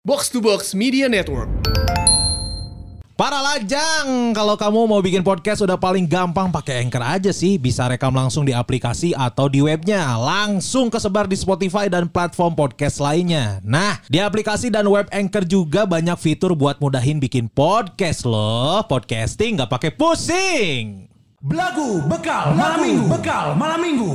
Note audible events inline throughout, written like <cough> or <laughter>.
Box to Box Media Network. Para lajang, kalau kamu mau bikin podcast udah paling gampang pakai Anchor aja sih. Bisa rekam langsung di aplikasi atau di webnya. Langsung kesebar di Spotify dan platform podcast lainnya. Nah, di aplikasi dan web Anchor juga banyak fitur buat mudahin bikin podcast loh. Podcasting nggak pakai pusing. Belagu bekal malam minggu. Bekal malam minggu.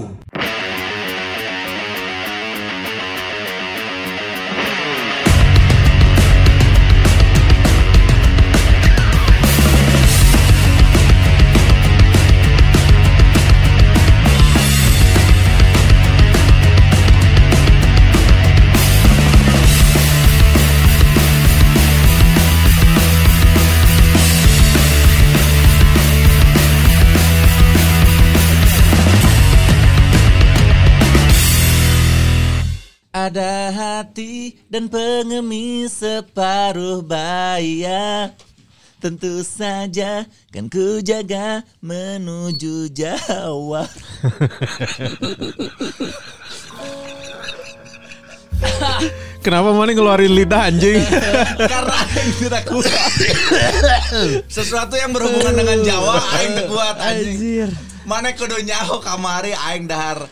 Ada hati dan pengemis separuh baya. Tentu saja kan ku jaga menuju Jawa. Kenapa mana ngeluarin lidah anjing? Karena aing tidak kuat. Sesuatu yang berhubungan dengan Jawa aing tidak kuat anjing. Mana kudu nyaho kamari aing dahar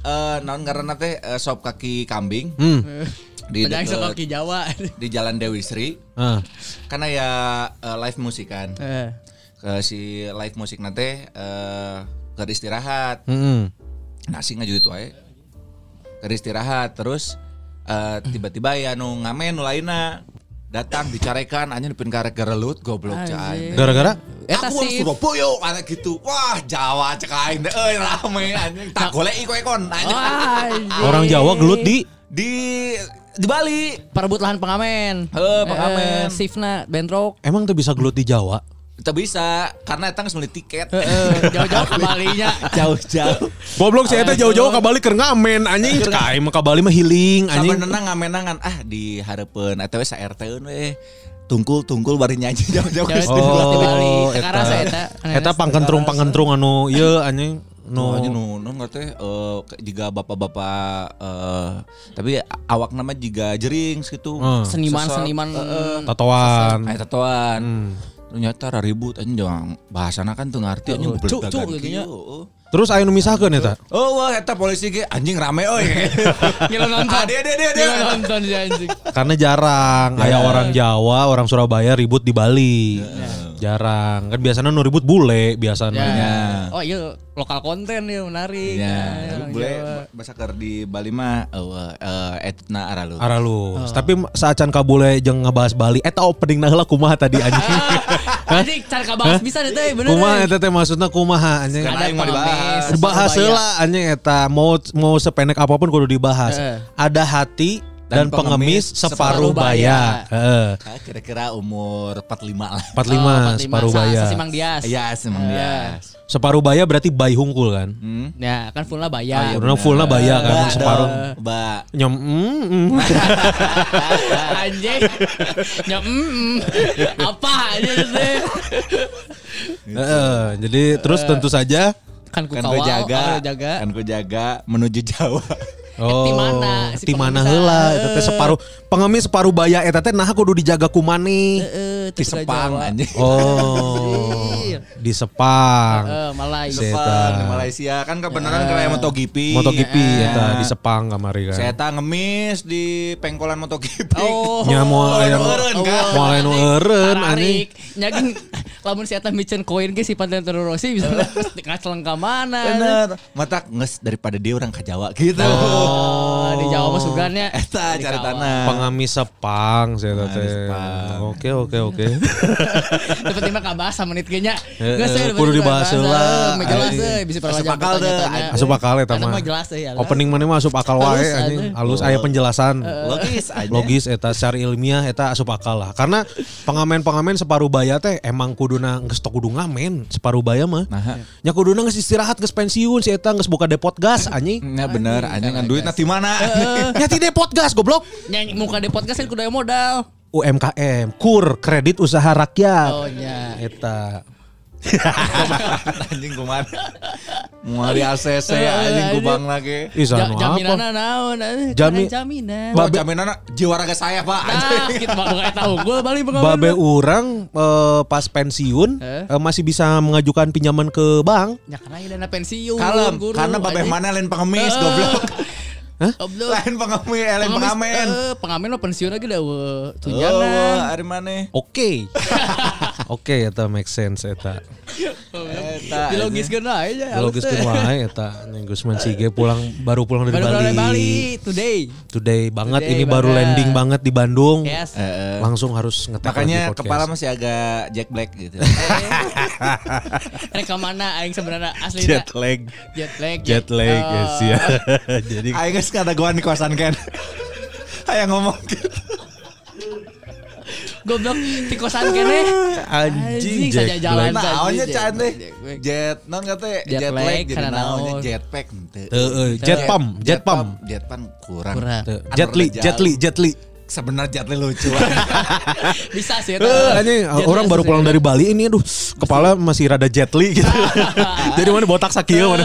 eh naon karena teh eh, sop kaki kambing Hmm. di deket- sok kaki Jawa. <laughs> di Jalan Dewi Sri Ah. karena ya eh, live musik kan Eh. ke si live musik nanti eh ke istirahat Mm-mm. nasi ngaju itu aja ke istirahat terus eh, tiba-tiba ya nu ngamen nu lainna datang dicarekan aja dipin karek gerelut goblok cai Gara-gara? Eta aku sih. Surabaya anak gitu wah Jawa cek aing deh euy rame anjing tak golek iko ekon anjing anjing. Orang Jawa gelut di di di Bali perebut lahan pengamen. Heuh, pengamen. Eh, Shiftna bentrok. Emang tuh bisa gelut di Jawa? Kita bisa karena eta geus meuli tiket Eh, jauh-jauh ke Balinya. <laughs> jauh-jauh Goblok saya teh jauh-jauh ke Bali keur ngamen anjing. Aing mah ka Bali mah healing anjing. Sabenerna ngamenangan ah di harepeun eta we sa RT we tungkul tungkul bari nyanyi <laughs> jauh-jauh ke Bali. Oh, Sekarang eta. saya eta. Eta pangkentrung pangkentrung anu ieu anjing No, nu aja nu nu ngerti eh jika bapak-bapak eh tapi awak nama juga jering gitu. Hmm. Seniman-seniman. tatoan. Aya tatoan. Hmm. Ternyata ribut anjing jangan bahasana kan tuh ngerti cuk, beledagan gitu. Terus aya nu misahkeun eta. Oh wah eta polisi ge anjing rame euy. <laughs> Gila nonton. Ah, dia dia dia dia. Gila nonton si anjing. Karena jarang aya orang Jawa, orang Surabaya ribut di Bali. Jarang. Kan biasanya nu ribut bule biasanya. Ya. Oh iya lokal konten ya menarik. Ya, Ya, Jawa. bahasa keur di Bali mah eh eh etna aralu. Aralus. Tapi saacan kabule jeung ngebahas Bali eta opening heula kumaha tadi anjing. <laughs> Anjing cara kabahas bisa deh teh bener. kumaha eh. eta teh maksudna kumaha anjing. Ada yang mau dibahas. Surabaya. heula anjing eta mau mau sependek apa pun kudu dibahas. Heeh. Ada hati dan, Dan pengemis pengemis separuh baya. baya. Heeh. Ah, kira-kira umur 45 lah. 45 Oh, 45, separuh sa- baya. Sasimang Dias. Iya, semang Eh. dia. Separuh baya berarti bayi hungkul kan. Hmm. Ya kan fullnya Oh, bayar. Karena fullnya baya kan Ba separuh. Ba. Nyom mm, mm. <laughs> Anjing. Ya mm, mm. apa aja teh. Heeh, jadi terus tentu saja Kan ku Kan kawal, ku oh, jaga. kan ku jaga menuju Jawa. Oh, di mana si di mana pengemis, heula ah, eta teh separuh pengemis separuh baya eta teh nah kudu dijaga ku maneh. Heeh, Di Sepang anjing. Oh, di Sepang. Eh, Malai. Si Sepang di Malaysia kan kebenaran kayak MotoGP. MotoGP Eh. eta di Sepang kamari kan. Saya ngemis di pengkolan MotoGP. Oh. Nya mau Oh, aya nu eureun, kan? mau aya nu eureun anjing. Nyaging lamun eta micen koin ge si Valentino Rossi bisa ngaceleng ka mana. Bener. Mata nges daripada dia orang ke Jawa gitu. Oh, di Jawa mah sugannya. <laughs> Eta cari tanah. Pengamis Sepang saya teh. Sepang. Oke oke oke. <laughs> Tapi tiba kabahas sama menit ge nya. Geus euy, kudu dibahas bahasa. heula. Mah jelas euy bisa Asup pertanyaan akal deh. Asup akal eta Eta mah. jelas euy. ya. Opening mana mah asup akal wae anjing. Halus aya penjelasan. Logis aja. Logis eta secara ilmiah eta asup akal lah. Karena pengamen-pengamen separuh baya teh emang kuduna geus teu kudu ngamen separuh baya mah. Nah, Nya kuduna geus istirahat geus pensiun si eta geus buka depot gas anjing. ya bener anjing kan duit nanti mana? Nya ti depot gas goblok. Nyanyi muka di podcast kan kudu aya modal. UMKM, KUR, kredit usaha rakyat. Oh nya. Eta. <laughs> anjing kumaha. Mau di ACC anjing kubang lagi. Jaminan naon? eh, Jami- jaminan. Oh, jaminan jiwa raga saya, Pak. Nah, kita bakal kayak tahu gue balik pengalaman. Babe orang eh, pas pensiun Eh? masih bisa mengajukan pinjaman ke bank. Ya karena ini dana pensiun. Kalem, guru, karena babeh anjing. mana lain pengemis goblok. <laughs> Goblok. Lain pengemis, eh, lain pengamen. eh, pengamen mah pensiun lagi dah we. Oh, tunjangan. ari mana? Oke. <laughs> Oke, eta make sense eta. Eta. Dilogiskeun aja. Logis kan wae eta Ning Gusman Sige pulang baru pulang dari Baru Bali. dari Bali today. Today banget Today ini baru banget. landing banget di Bandung. Yes. Eh, Langsung harus ngetek Makanya kepala masih agak Jack Black gitu. <laughs> Reka mana aing sebenarnya asli jet lag. jet lag. Jet lag Oh. guys ya. <laughs> Jadi Aing geus kada goan di kosan kan. Aya <laughs> ngomong gitu. Goblok di kosan kene. anjing saja jalan. Nah, awalnya Jet- can teh. Jet non kata Jet jet lag, jadi naonnya naon. jet pack henteu. Heeh, jet pump, jet pump. Jet pump kurang. Jet Li, Jet Li. Jet Li. Sebenarnya jet li lucu. <laughs> Bisa sih Eh, eta. anjing Jet orang baru pulang dari Bali ini aduh kepala masih rada jet li gitu. <laughs> Jadi mana botak sakieu mana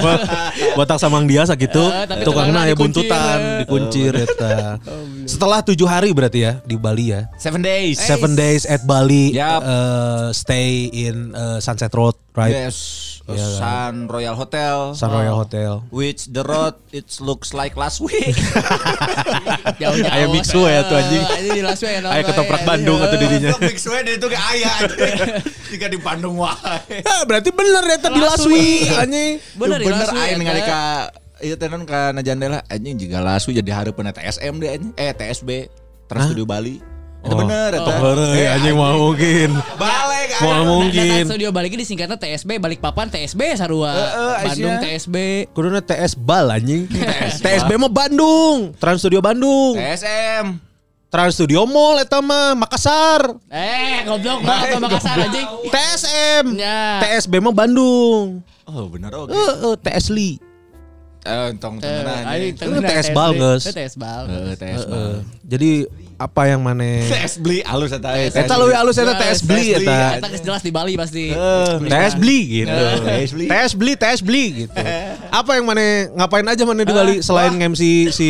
botak samang dia sakitu. Eh, Tukangna dikuncir, buntutan, eh. dikuncir eta. Setelah tujuh hari berarti ya di Bali ya. Seven days. Seven days at Bali, Yap. eh, stay in eh, Sunset Road, right? Yes. Sun Royal Hotel. Sun Royal Hotel. Which the road it looks like last week. <laughs> Jauh-jauh. Aya mixu ya tuh, anjing. Eh, Ini di Las Vegas. Aya ketoprak Bandung atau di dinya. Big Sweat itu ke ayah. <laughs> Jika di Bandung wae. Ya, berarti bener ya tadi Laswi anjing. Bener di bener aing ningali ka ieu teh non ka najandela anjing juga lasu jadi hareupeun TSM deh anjing. Eh TSB Trans Studio Bali. Itu bener Oh, eta. bener ya, anjing mau mungkin. Balik Mau anjing. mungkin. Data studio balik disingkatnya TSB Balikpapan TSB Sarua. Bandung. TSB. Kuduna TS Bal anjing. TSB mah Bandung, Trans Studio Bandung. TSM. Trans Studio Mall eta mah Makassar. Eh, goblok mah apa Makassar anjing. TSM. Ya. TSB mah Bandung. Oh bener oke. Heeh, TS Li. Eh entong Eh, temenan. aing anjing. tengah TS TSB. Bal. Eh, TS Bal. Heeh, TS Heeh. Jadi apa yang mana <laughs> TS beli alus eta. Eta leuwih alus eta TS beli eta. Eta jelas di Bali pasti. TS beli gitu. TS beli. TS beli, TS beli gitu. <laughs> Apa yang mana ngapain aja mana di Bali selain MC si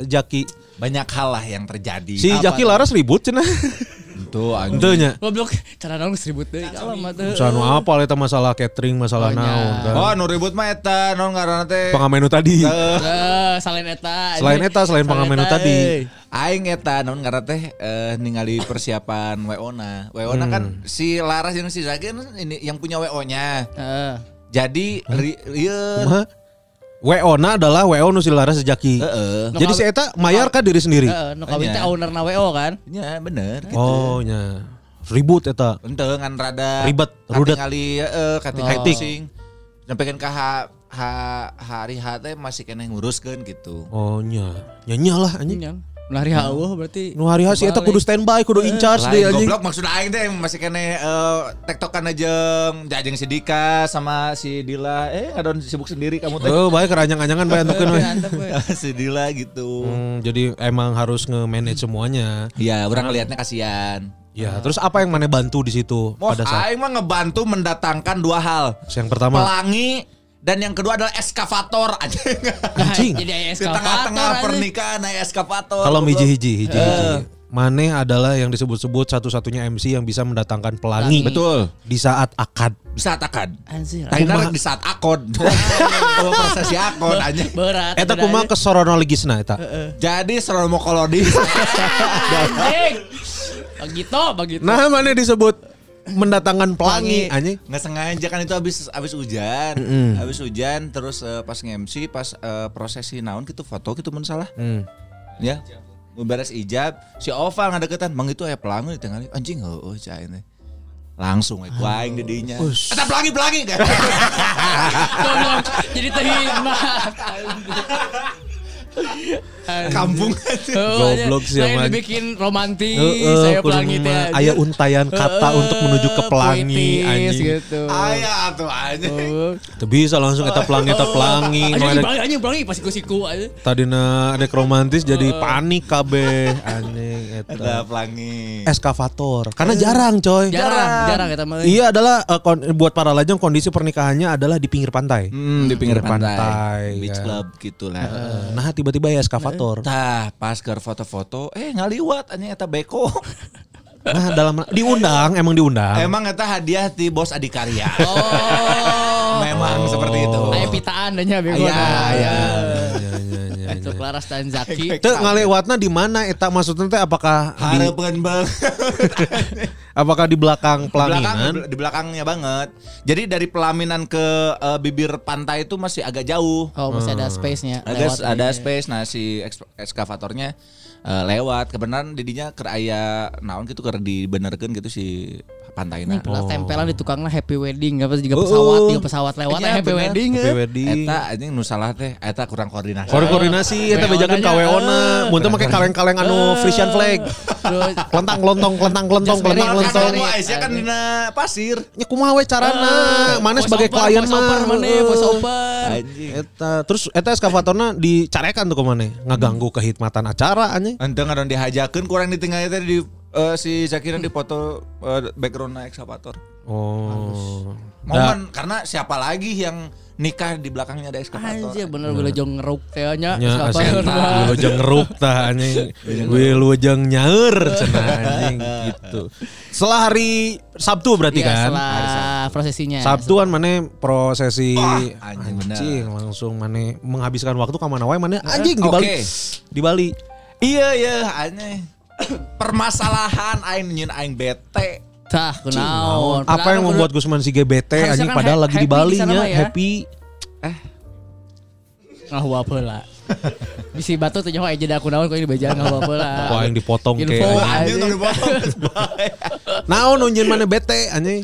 Jaki? Banyak hal lah yang terjadi. Si Jaki Laras ribut cenah. <laughs> Itu anjing. Enteunya. Goblok, cara naon geus ribut deui kalau mah teu. Sanu apa eta masalah catering, masalah Oh, nya. naon kan. Oh, nu ribut mah eta non ngaranna teh. Pengamenu tadi. Selain eta. Selain eta, selain pengamenu eta, tadi. Aing eta non ngaranna teh eh, ningali persiapan WO-na. WO-na Hmm. kan si Laras yang si kan ini yang punya WO-nya. Heeh. Jadi ri- ieu Kumaha? WO na adalah WO nu si Laras Jaki. Heeh. Jadi si eta mayar kan diri sendiri. Heeh, nu kawin teh Nya. ownerna WO kan. Ya bener. Oh nya. Ribut eta. Ente ngan rada Ribet, rudet. Katingali heeh kating Oh. pusing. Sampaikan ka ha, ha, hari ha teh masih kena nguruskeun gitu. Oh nya. Nya lah anjing. Yang lari haueuh berarti. Nu hari hasi eta kudu standby, kudu in charge deh anjing. goblok maksud aing teh masih kena eh, tektokan aja jajeng si Dika sama si Dila. Eh ngadon sibuk sendiri kamu teh. Oh, baik keranjang-anjangan bae antukeun we. <laughs> Si Dila gitu. Hmm, jadi emang harus nge-manage semuanya. Iya, orang ngelihatnya kasihan. Ya, terus apa yang mana bantu di situ Wah, pada saat aing mah ngebantu mendatangkan dua hal. yang pertama? Pelangi dan yang kedua adalah eskavator <laughs> anjing. Anjing. Jadi aya Di eskavator. tengah-tengah pernikahan naik eskavator. Kalau goblok. hiji hiji hiji. Hiji. Mane adalah yang disebut-sebut satu-satunya MC yang bisa mendatangkan pelangi. Betul. Di saat akad. Bisa takkan. Anjir. Tadi di saat akod. <laughs> Oh, prosesi akod anjing. Berat. Eta berat. kumaha kesorono ligisna eta. Jadi serono kolodi. <laughs> Anjing. Begitu, begitu. Nah, mana disebut mendatangkan pelangi anjing. Nggak sengaja kan itu habis habis hujan. Habis hujan terus eh, pas nge-MC pas eh, prosesi naon gitu foto gitu mun salah. Hmm. Ya. Beres ijab, si Oval ngadeketan, mang itu aya pelangi di tengah anjing heueuh cai ini. Langsung we kuaing di dinya. Eta pelangi-pelangi kan. <laughs> <laughs> Jadi teh hikmat. <laughs> Kampung Goblok sih, Saya dibikin romantis, Heeh, saya kudu pelangi teh. mah aja. aya untayan kata Heeh, untuk menuju ke pelangi anjing. gitu. Ayah tuh aja. Oh. Teu bisa langsung eta pelangi eta pelangi. Anjing ada- pelangi anjing pelangi pas siku-siku aja. Tadina ada romantis jadi panik kabeh anjing Ada eta. pelangi. Eskavator. Karena jarang coy. Jarang, jarang kita mah. Iya adalah eh, kon- buat para lajang kondisi pernikahannya adalah di pinggir pantai. Hmm, di pinggir Pantai, pantai, beach ya. club gitulah. Nah tiba-tiba ya eskavator. Tah, pas ke foto-foto, eh ngaliwat anjing eta beko. <laughs> Nah dalam diundang emang diundang. Emang eta hadiah di bos Adikarya. <laughs> Oh. Memang seperti itu. Aya pitaan dan nya bego. Iya, iya. Ya, ya, ya, Itu ya. Laras dan Zaki. <laughs> Teu ngalewatna di mana eta maksudnya teh apakah di, Harapan bang. Apakah di belakang Di belakang, pelaminan? di belakangnya banget. Jadi dari pelaminan ke eh, bibir pantai itu masih agak jauh. Oh, masih ada space-nya. Ada ada space nah si eks- ekskavatornya eh, lewat kebenaran didinya keur aya naon gitu keur dibenerkeun gitu si pantaina. Ini pernah tempelan di tukangnya happy wedding apa juga Oh, pesawat, oh. juga pesawat lewat Iya, happy bener. wedding. Happy eh. wedding. Eta anjing nu salah teh eta kurang koordinasi. Koordinasi koordinasi eta bejakeun ka Weona-nya, weona. Mun teu make kaleng-kaleng anu Frisian flag. Kelentang kelentang kelentang married, kelentong. just Kalau married. Aisyah kan dina pasir. Nya kumaha we carana? Mana sebagai klien mah. mana. Eta terus eta eskavatorna dicarekan tuh ke mana? Ngaganggu kehikmatan acara anjing. Ente ngadon dihajakeun kurang ditinggalin tadi di eh, si Zakira di foto eh, background ekskavator. Oh. Momen karena siapa lagi yang nikah di belakangnya ada ekskavator. Anjir bener wilujeng ngeruk teh nya. Mah. wilujeng ngeruk tah anjing. Wilujeng nyaeur cenah anjing gitu. Setelah hari Sabtu berarti Iya, kan? setelah prosesinya. Sabtu kan mana prosesi Wah, anjing anjing langsung mana menghabiskan waktu ke mana wae mana anjing di. Bali. Di Bali. Iya iya aneh. Permasalahan aing nyeun aing bete. Tah, kunaon. Apa yang membuat Gusman si GBT Harusnya anjing kan padahal ha- lagi di happy Bali nya ya. happy. ngahu apa lah. Bisi batu tuh nyawa aja aku naon kok ini bejaan ngahu apa lah. Wah yang dipotong Info, kayak anjing. Anjing anjing. tong dipotong. <laughs> Naon nunjun mana bete anjing.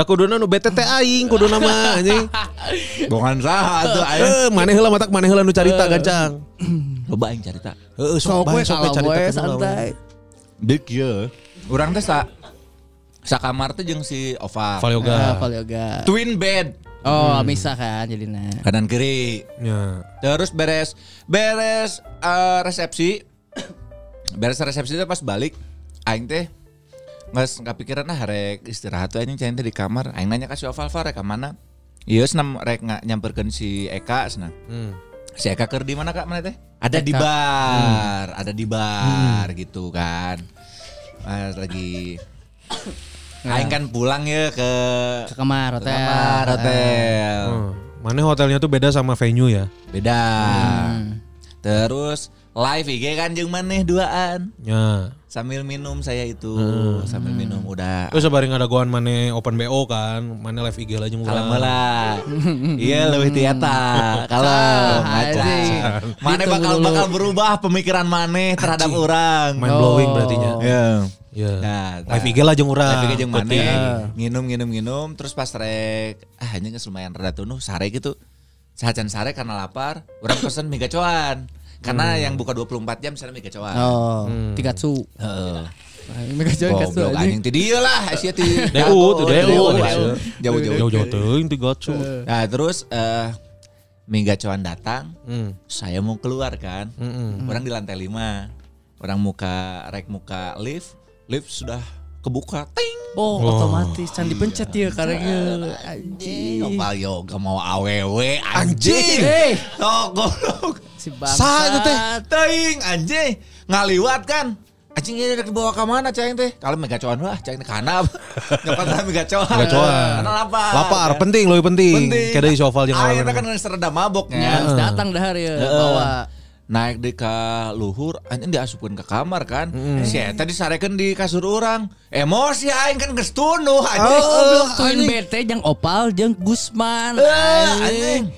Da kuduna nu bete teh aing kuduna mah anjing. <laughs> Bongan saha tuh aing. Eh maneh heula matak maneh heula nu carita gancang. Loba aing carita. Heeh sok bae sok bae carita santai. Dik ya. Urang teh sa sakamar teh jeung si Ova. Val yoga. Ah, Val yoga. Twin bed. Oh, misah kan jadinya. Kanan kiri. Ya. Terus beres beres eh, resepsi. <coughs> beres resepsi itu pas balik aing teh nggak nggak pikiran nah rek istirahat tuh cain teh di kamar. Aing nanya ka si Oval "Val, rek ka mana? Iya senam rek nggak nyamperkeun si Eka senang Hmm. si Eka ker di mana kak mana teh? Ada di Eka. bar ada di bar gitu kan. Pas lagi. Aing kan pulang ya ke Ke kamar ke hotel. kamar hotel. Oh, Mana hotelnya tuh beda sama venue ya? beda. Terus live IG kan jeung maneh duaan. Ya. Sambil minum saya itu sambil minum udah. Terus sabari ngadagoan mana open BO kan, mana live IG lah jeung kalau malah iya lebih tiata. Kalau ngaca anjing. mana Gitu bakal dulu. bakal berubah pemikiran mana terhadap orang. Mind blowing berarti nya. ya Ya. Nah, Live IG lah jeung urang. Live IG jeung Penting. maneh nginum nginum nginum. Terus pas rek ah hanya lumayan rada tunuh sare gitu. Sahajan sare karena lapar orang pesen mie gacoan karena yang buka 24 jam misalnya mie gacoan Oh, tiga su. Heeh. Mereka jual katsu Goblok anjing. anjing ti dieu lah Asia ti. DU tuh DU. Jauh-jauh. Jauh-jauh teuing ti gacu. Nah, terus eh mie gacoan datang, Hmm. saya mau keluar kan. Orang di lantai 5. Orang muka rek muka lift, lift sudah kebuka. Ting. Oh, otomatis can dipencet ya karena anjing. Opal yoga mau awewe anjing. Eh, Oh, goblok. Si bangsa. Sa itu teh. Ting anjing. Ngaliwat kan. Anjing ini udah dibawa ke mana cahing teh? Kalau megacoan wah cahing kana. Nyopat <laughs> megacoan. Megacoan. Karena lapar. Lapar Ya. penting lebih penting. Penting. Kayak dari soval jeung Akhirnya lawan. kan sereda mabok Ya, ya. harus datang dah ya bawa. Naik di ke luhur, anjing diasupkeun ke kamar kan. Si eta disarekeun di kasur orang. Emosi aing kan geus tunuh anjing. Oh, belum twin bete jeung Opal jeung Gusman. Anjing.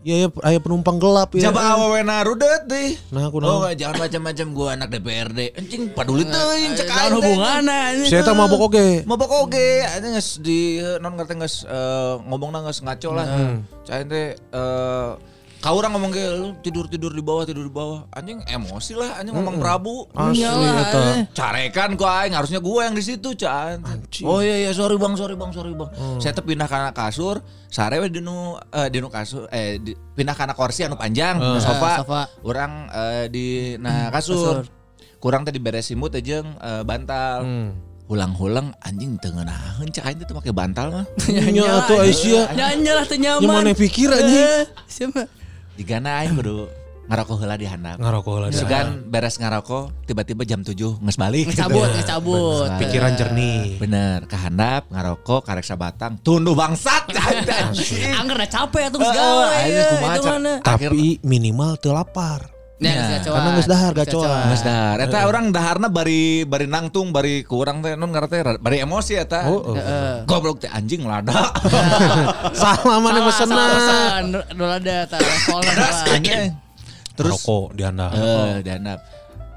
Ya ya aya penumpang gelap ya. Coba awewena rudet deh. Nah, aku Oh, naon. jangan macam-macam gua anak DPRD. Anjing paduli teuing cek Naon aing teh. hubunganna anjing. Saya tak mabok oge. Mabok oge, anjing geus di non ngerti geus eh, ngomongna geus ngaco lah. Cain teh eh Kau orang ngomong kayak lu tidur tidur di bawah tidur di bawah anjing emosi lah anjing ngomong Prabu Asli Iyalah, eta. eh. carekan aing harusnya gua yang di situ can oh iya iya sorry bang sorry bang sorry bang saya tuh pindah karena kasur sare we di nu eh, di nu kasur eh di, pindah karena kursi anu panjang uh. sofa, sofa. orang eh, di nah kasur, kurang tadi beres simut aja eh, bantal hulang-hulang anjing teu ngeunaheun cak aing teh make bantal mah Nya atuh Aisyah. Nyanyi lah teu nyaman. Nya mana pikir anjing. Eh, Siapa? Digana aing kudu ngarokok heula di handap Ngarokok. Sugan beres ngarokok tiba-tiba jam 7 nges balik Ngecabut, ngecabut. Pikiran jernih. Bener, ke handap, ngarokok, karek sabatang, tunduh bangsat. <laughs> Angger dah capek tuh Eh, gawe? Tapi minimal teu lapar. Nah, Ya, gacoan. karena geus dahar, gacoan. Geus dahar. Eta orang daharna bari bari nangtung, bari kurang teh non ngarete bari emosi eta. Oh, oh. Heeh. Goblok teh anjing lada. <laughs> Salah mana Salah, pesenna. salah pesan. Dulu ada tak levelnya lah. Anjing. Terus Rokok di handap. eh di handap.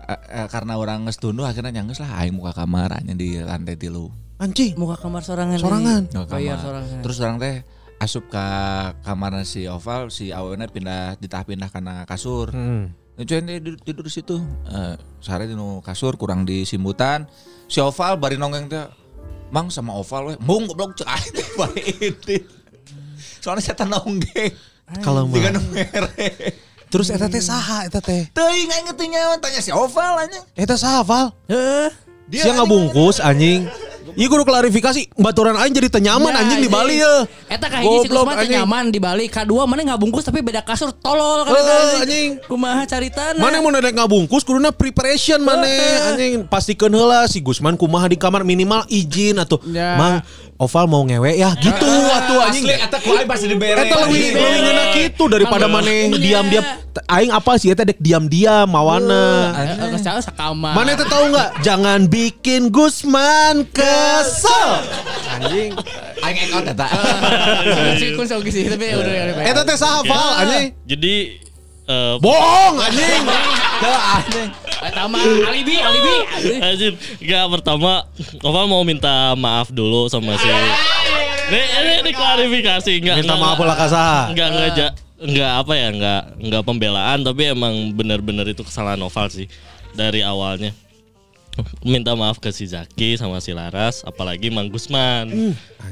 Eh, eh, karena orang geus tunduh akhirnya nyanggeus lah aing muka kamar hanya di lantai tilu. Anjing. Muka kamar sorangan. Sorangan. Bayar sorangan. Terus orang teh asup ke kamar si Oval, si Awena pindah ditah pindah karena kasur. Hmm. Nah, Cuy tidur, tidur di situ. Eh, sare di kasur kurang di simbutan. Si Oval bari nongeng teh. Mang sama Oval we. Mung goblok cek aing teh bari. Soalnya saya nonggeng. Kalau mah. nu mere. Terus eta teh saha eta teh? Teuing aing tanya si Oval anjing. Eta saha Val? Heeh. Dia nggak bungkus anjing. Iya kudu klarifikasi, baturan aing jadi tenyaman Ya, anjing di Bali ya. Eta kah hiji si Goblok, Gusman teh anjing. nyaman di Bali. Kadua mana nggak bungkus tapi beda kasur tolol kan eta, anjing. Kumaha caritana? Mana mau nedek ngabungkus kuduna preparation mana anjing pastikeun heula si Gusman kumaha di kamar minimal izin atau Ya. Mang Oval mau ngewe ya gitu atuh anjing. Asli eta ku aing pasti dibere. Eta leuwih leuwih ngeuna kitu daripada maneh punya. diam-diam aing apa sih eta dek diam-diam mawana. Eh, Geus jauh sakamar. Mana teh tahu nggak? Jangan bikin Gusman kesel. Anjing. Aing ekot eta. Si kun sok sih tapi udah udah. Eta teh saha Val anjing? Jadi eh Bohong anjing. Anjing. Eta mah alibi alibi. Anjir, enggak pertama Oval mau minta maaf dulu sama si Ini, ini, ini klarifikasi enggak Minta maaf ulah ka saha? Enggak enggak ja- enggak apa ya, enggak enggak pembelaan tapi emang benar-benar itu kesalahan Oval sih dari awalnya. Minta maaf ke si Zaki sama si Laras, apalagi Mang Gusman.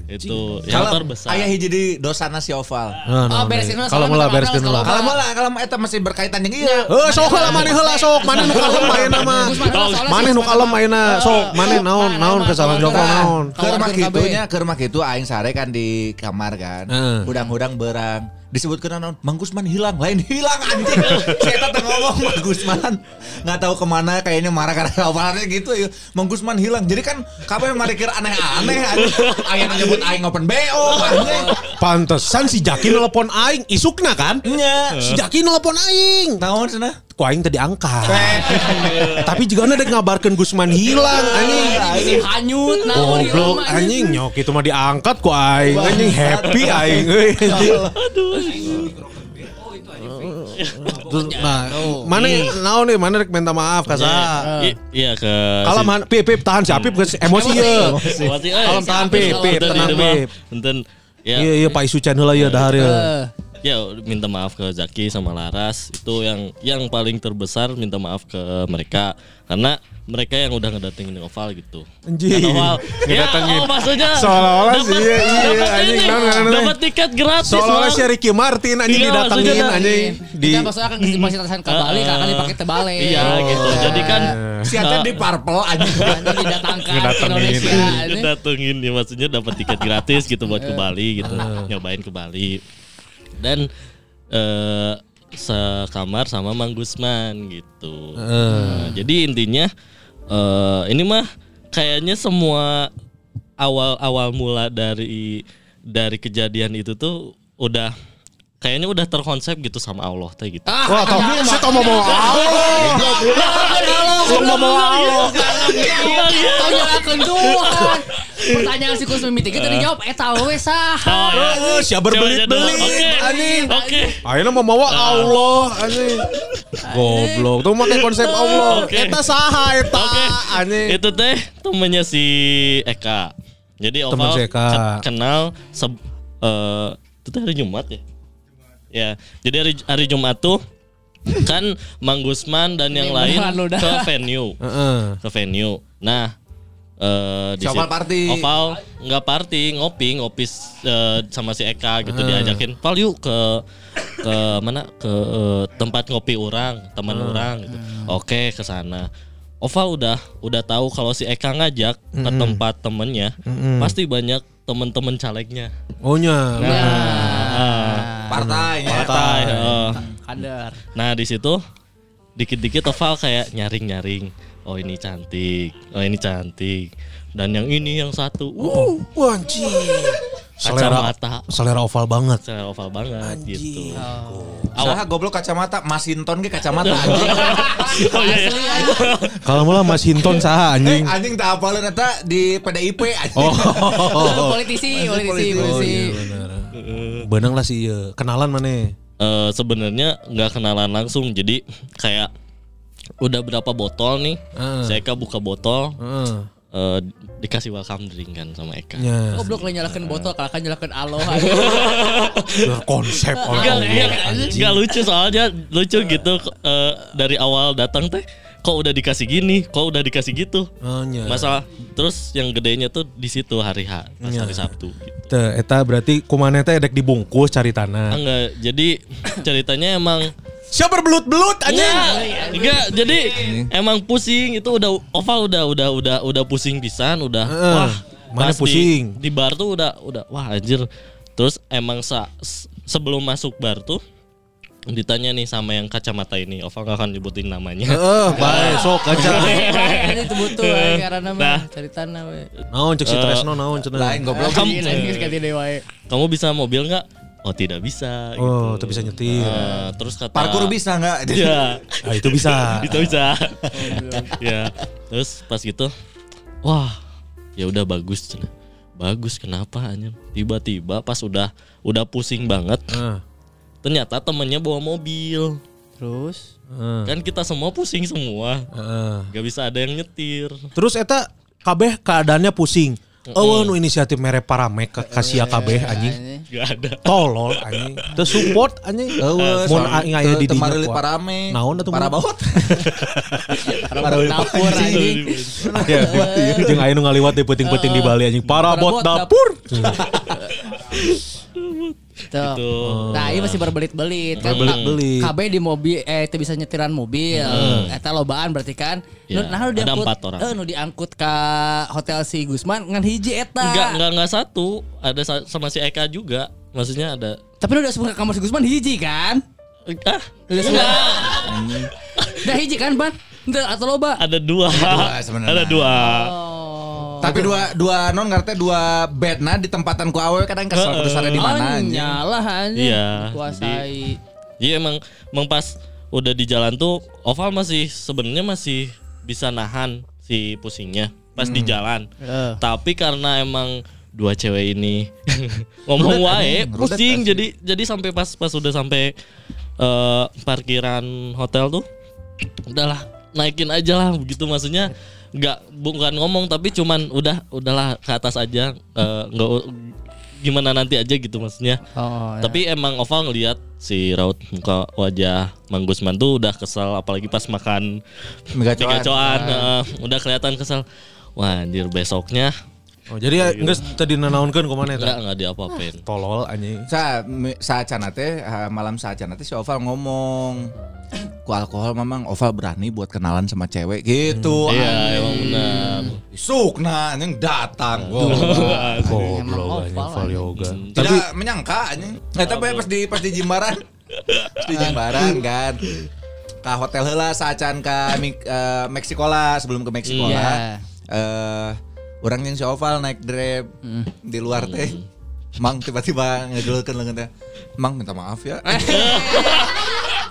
itu yang Kalau terbesar. aya hiji di dosana si Oval. Nah, nah, Oh, beresin Kalau soalnya mula minta bereskeun maaf, heula. kalau malah kalau eta masih berkaitan jeung ieu. Eh sok lah maneh heula sok maneh nu kalem ayeuna mah. Gusman heula, soalnya Maneh nu kalem ayeuna sok maneh naon naon kesalahan Joko naon. Keur mah Kawarkeun kitunya, keur mah kitu aing sare kan di kamar kan. Heeh. Udang-udang berang. Disebutkeun naon? Mang Gusman hilang, lain hilang anjing. Saya teh ngomong Mang Gusman nggak tahu ke mana kayaknya marah karena awalnya gitu ya. Mang Gusman hilang. Jadi kan kabeh marikir aneh-aneh anjing. Aya nu nyebut aing open BO. Pantesan si Jaki nelpon aing isukna kan? Nya. Si Jaki nelpon aing. Naon cenah? Ku aing tadi angkat. <laughs> Tapi juga ada ngabarkeun Gusman hilang anjing. Ini hanyut naon Goblok anjing. nyok itu mah diangkat ku aing. Anjing happy aing euy. <laughs> Terus nah, mana naon nih? Mana rek minta maaf ka saha? I- Iya ke Kalau man Pip Pip tahan si Apip emosi eh, Kalem tahan Pip Pip kalau tenang Pip. Enten ya. Iya iya Pak Isu channel ya dahar ya. Eh, ya minta maaf ke Zaki sama Laras itu yang yang paling terbesar minta maaf ke mereka karena mereka yang udah ngedatengin Oval gitu. Kan Oval, <laughs> ya, Ngedatengin. oh, maksudnya Seolah-olah dapat- sih, iya, iya, anjing, dapat tiket gratis. Seolah-olah si Ricky Martin anjing Iya, didatengin maksudnya anjing di Kita maksudnya kan masih terkesan ke Bali kan dipakai tebale. Iya gitu. Jadi kan Si Ata di Purple anjing. <laughs> Didatangkan ke. Indonesia. ini. datengin ya maksudnya dapat tiket gratis gitu buat ke Bali gitu nyobain ke Bali dan eh sekamar sama Mang Gusman gitu. Nah, jadi intinya eh ini mah kayaknya semua awal awal mula dari dari kejadian itu tuh udah kayaknya udah terkonsep gitu sama Allah teh gitu. Ah, Wah, tau saya mau mau Lu mau mau Allah. Tahu nyalakeun Tuhan. Pertanyaan si Kus mimiti kita dijawab eta we saha. Eh, siapa berbelit-belit Oke. anjing. Oke. Ayeuna mau mawa Allah anjing. Goblok. Tuh make konsep Allah. Eta saha eta anjing. Itu teh temennya si Eka. Jadi Oval si Eka. ke- kenal se eh itu teh hari Jumat ya. Ya, jadi hari, hari Jumat tuh kan Mang Gusman dan yang lain ke venue, Heeh. ke venue. Nah, eh di Si Oval party. Oval nggak party, ngopi, ngopi eh, sama si Eka gitu diajakin. Pal yuk ke ke mana ke eh, tempat ngopi orang, teman orang gitu. Oke, ke sana. Oval udah udah tahu kalau si Eka ngajak ke tempat temennya, pasti banyak temen-temen calegnya. Oh nya. Partai. ya. Partai. heeh. Kader. Nah di situ dikit-dikit Oval kayak nyaring-nyaring. Oh ini cantik, oh ini cantik. Dan yang ini yang satu, uh, Wah anjing. Selera kacamata, selera oval banget. selera Oval banget gitu. Saha goblok kacamata, Masinton ge kacamata <laughs> anjing. <laughs> Oh iya, iya. Kalau mula Mas Hinton saha Eh, anjing. anjing tak apalin eta di PDIP anjing. Oh. politisi, politisi, politisi. politisi. Benang lah sih iya. kenalan mana? Eh, sebenarnya nggak kenalan langsung, jadi kayak udah berapa botol nih, Ah. saya Eka buka botol, Heeh. eh, dikasih welcome drink kan sama Eka. Nya. Goblok lah nyalakan botol, kalau kan nyalakan aloha. <laughs> konsep Enggak, enggak lucu soalnya lucu gitu eh, dari awal datang teh kok udah dikasih gini, kok udah dikasih gitu. Oh, nya. Masalah terus yang gedenya tuh di situ hari H, pas Iya. hari Sabtu gitu. Teh, eta berarti kumane teh dek dibungkus cari Ah, tanah. Enggak, jadi <laughs> ceritanya emang Siapa berbelut-belut anjing? Enggak, enggak, jadi emang pusing itu udah oval udah udah udah udah pusing pisan, udah Heeh, wah. mana pas di- pusing? Di, bar tuh udah udah wah anjir. Terus emang sa- sebelum masuk bar tuh ditanya nih sama yang kacamata ini, Oval gak akan nyebutin namanya. Heeh, <laughs> bae sok aja. <laughs> Ini itu butuh eh, karena Nah. mah cari tanah we. Naon cek si Tresno naon cenah. Lain goblok. Kamu- Kamu bisa mobil nggak? Oh tidak bisa. Oh, gitu. tuh bisa nyetir. Eh, terus kata Parkur bisa enggak? <laughs> Ya, Ah, itu bisa. itu bisa. ya, terus pas gitu, wah, ya udah bagus, bagus kenapa anjir? Tiba-tiba pas udah udah pusing banget, Heeh. Ternyata temennya bawa mobil. Terus heeh, Kan kita semua pusing semua, heeh. gak bisa ada yang nyetir. Terus eta kabeh keadaannya pusing. Eueuh nu inisiatif mere paramek ka kasia kabeh anjing. Gak ada. Tolol anjing. Teu support anjing. Eueuh mun aing aya di dinya. Temarilit kuat. parame. Naon atuh para baut. <laughs> dapur anjing. Ya, jeung aya nu ngaliwat di peuting-peuting di Bali anjing. Parabot Parabot dapur. <laughs> Tuh. Gitu. Nah, ini masih berbelit-belit kan. Berbelit-belit. KB di mobil eh itu bisa nyetiran mobil. Eta lobaan berarti kan. Ya, Nu- nah, ada diangkut, orang. Eh, nu diangkut ke hotel si Gusman ngan hiji eta. Enggak, enggak, enggak satu. Ada sa- sama si Eka juga. Maksudnya ada Tapi lu udah sebut ke kamar si Gusman hiji kan? Ah, Udah sebut. Udah hiji kan, Ban? Enggak atau loba? ada dua. dua sebenarnya. Ada dua. Oh. Tapi dua dua non ngerti dua bedna di tempatan ku awewe kadang kesel sare di mana Oh, nyalah anjing. Iya, Kuasai. Iya emang, emang pas udah di jalan tuh Oval masih sebenarnya masih bisa nahan si pusingnya pas di jalan. Eh. Tapi karena emang dua cewek ini <laughs> ngomong wae pusing. jadi jadi sampai pas pas udah sampai eh, parkiran hotel tuh udahlah naikin aja lah begitu maksudnya nggak bukan ngomong tapi cuman udah udahlah ke atas aja eh, nggak gimana nanti aja gitu maksudnya Oh, ya. tapi emang Oval ngeliat si raut muka wajah Mang Gusman tuh udah kesel apalagi pas makan Mega tiga coan. coan heeh, udah kelihatan kesel. Wah anjir besoknya Oh, jadi ya geus tadi nanaonkeun kumaha enggak eta. enggak diapa-apain. Tolol anjing. Sa mi- saat cana teh ah, malam saat cana teh si Oval ngomong ku alkohol memang Oval berani buat kenalan sama cewek gitu. Iya anjing. emang benar. Sukna anjing datang. Wow. Goblok anjing oval, Val Yoga. Tidak menyangka anjing. Eh tapi pas di pas di Jimbaran. Pas di Jimbaran kan. Ka hotel heula saacan ka Mi- eh, Meksiko lah sebelum ke Meksiko Iya. lah. Eh orang yang si Oval naik Grab di luar teh. Mang tiba-tiba ngegelekeun leungeun teh. Mang minta maaf ya. <laughs>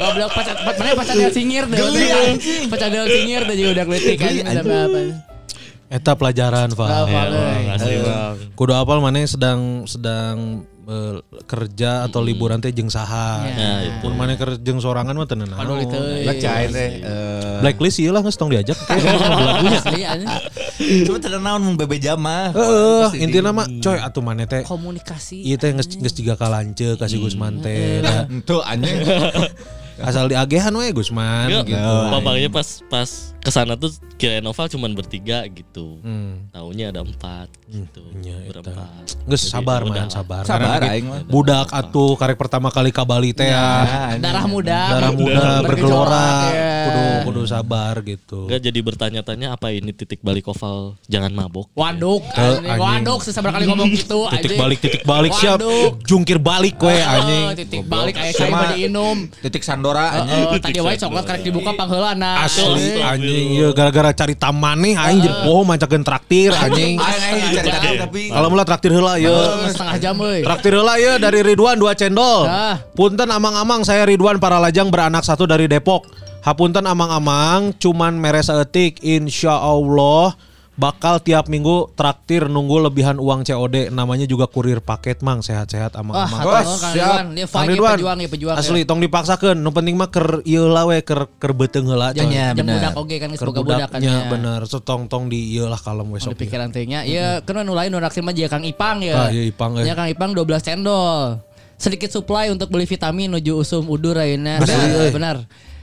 Goblok pacar mana pacar dia singir deh. Geli, anjing. Pacar dia singir teh juga udah kletik kan minta apa. Eta pelajaran, Pak. Hafal, Ya, bang. Kudu apal mana sedang sedang eh, kerja atau liburan teh jeung saha. Ya, itu. Mun mana kerja jeung sorangan mah teu naon. Padahal itu. Lecai teh. eh, Blacklist ieu lah geus tong diajak. <laughs> lagunya. Cuma tidak naon mun bebe jama. Heeh, intina mah coy atuh mana teh Komunikasi. Ieu teh geus geus tiga kalanceuk kasih Gusman teh. Da. Tuh anjing. <laughs> Asal diagehan we Gusman Enggak, gitu. Papangnya pas pas ke sana tuh kira Noval cuman bertiga gitu. Hmm. Taunya ada empat gitu. Iya, Berempat. Geus Jadi, sabar ya man, udah. sabar. Sabar Karena aing mah. budak atuh karek pertama kali ka Bali teh ya. Darah muda. Darah muda bergelora, Bergejolak, ya. kudu kudu sabar gitu. Enggak jadi bertanya-tanya apa ini titik balik oval jangan mabok. Waduk, Ke anjing. anjing. waduk sesabar kali ngomong gitu. <laughs> Titik balik titik balik siap. Jungkir balik we anjing. Oh, titik balik aya saya mah diinum. Titik Sandora anjing. Tadi wae coklat karek dibuka pangheulana. Asli anjing ieu gara-gara cari taman nih aing jadi poho macakeun traktir anjing. Aing aing cari tadi tapi Kalau mulai traktir heula ieu. setengah jam euy. Traktir heula ieu dari Ridwan dua cendol. Ah. Punten amang-amang saya Ridwan para lajang beranak satu dari Depok. Hapunten amang-amang cuman mere saeutik insya Allah bakal tiap minggu traktir nunggu lebihan uang COD namanya juga kurir paket mang sehat-sehat amang-amang. hatur nuhun Kang Ridwan. Dia Kang ya Ridwan, pejuang ya pejuang. Asli tong dipaksakeun nu penting mah keur ieu lah we keur keur beuteung heula. Ya, Jam bener. budak oge kan geus boga budak kan. budaknya ya. bener so tong tong di ieu lah kalem we sok. pikiran teh nya. Ieu kan nu lain nu naksir mah jeung Kang Ipang ya. Ah, iya, Ipang, eh. Ya Kang Ipang 12 cendol. Sedikit supply untuk beli vitamin nuju usum udur ayeuna. Benar, benar.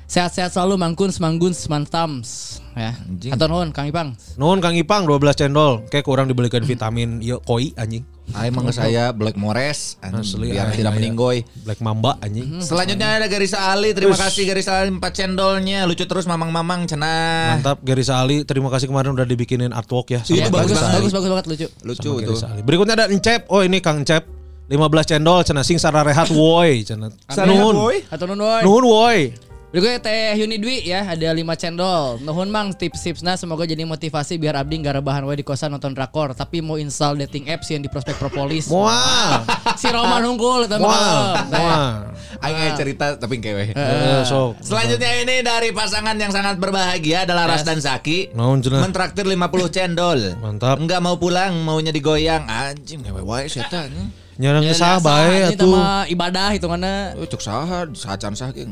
Sehat-sehat selalu mangkun semanggun semantams ya. Anjing. Atau nuhun Kang Ipang. Nuhun Kang Ipang 12 cendol. Kayak kurang dibelikan vitamin ieu koi anjing. Mah geus saya Black Mores anjing, Asli, biar aing tidak meninggoy. Black Mamba anjing. Selanjutnya ada Garis Ali. Terima kasih Garis Ali 4 cendolnya. Lucu terus mamang-mamang cenah. Mantap Gary Sali, terima kasih kemarin udah dibikinin artwork ya. Itu Ya, bagus bagus, banget. bagus, bagus banget lucu. Lucu sama itu. Berikutnya ada Encep. Oh ini Kang Encep. 15 cendol cenah sing sararehat woi cenah. Nuhun. Atau nuhun. Nuhun woi. Berikutnya Teh Yuni Dwi ya ada 5 cendol. Nuhun Mang tips-tipsna semoga jadi motivasi biar abdi nggak rebahan we di kosan nonton drakor tapi mau install dating apps yang di prospek propolis. <laughs> Moal. si Roman unggul. Moal. Aing aya cerita tapi kewe. Eh, sok. Selanjutnya ini dari pasangan yang sangat berbahagia adalah Ras dan Saki. Naon cenah? Mentraktir 50 cendol. Mantap. Enggak mau pulang, maunya digoyang. Anjing, ngewe wae setan. Nyarang Ya, sah ini atuh. mah ibadah hitunganna. Oh, cuk saha, sacan sah ge.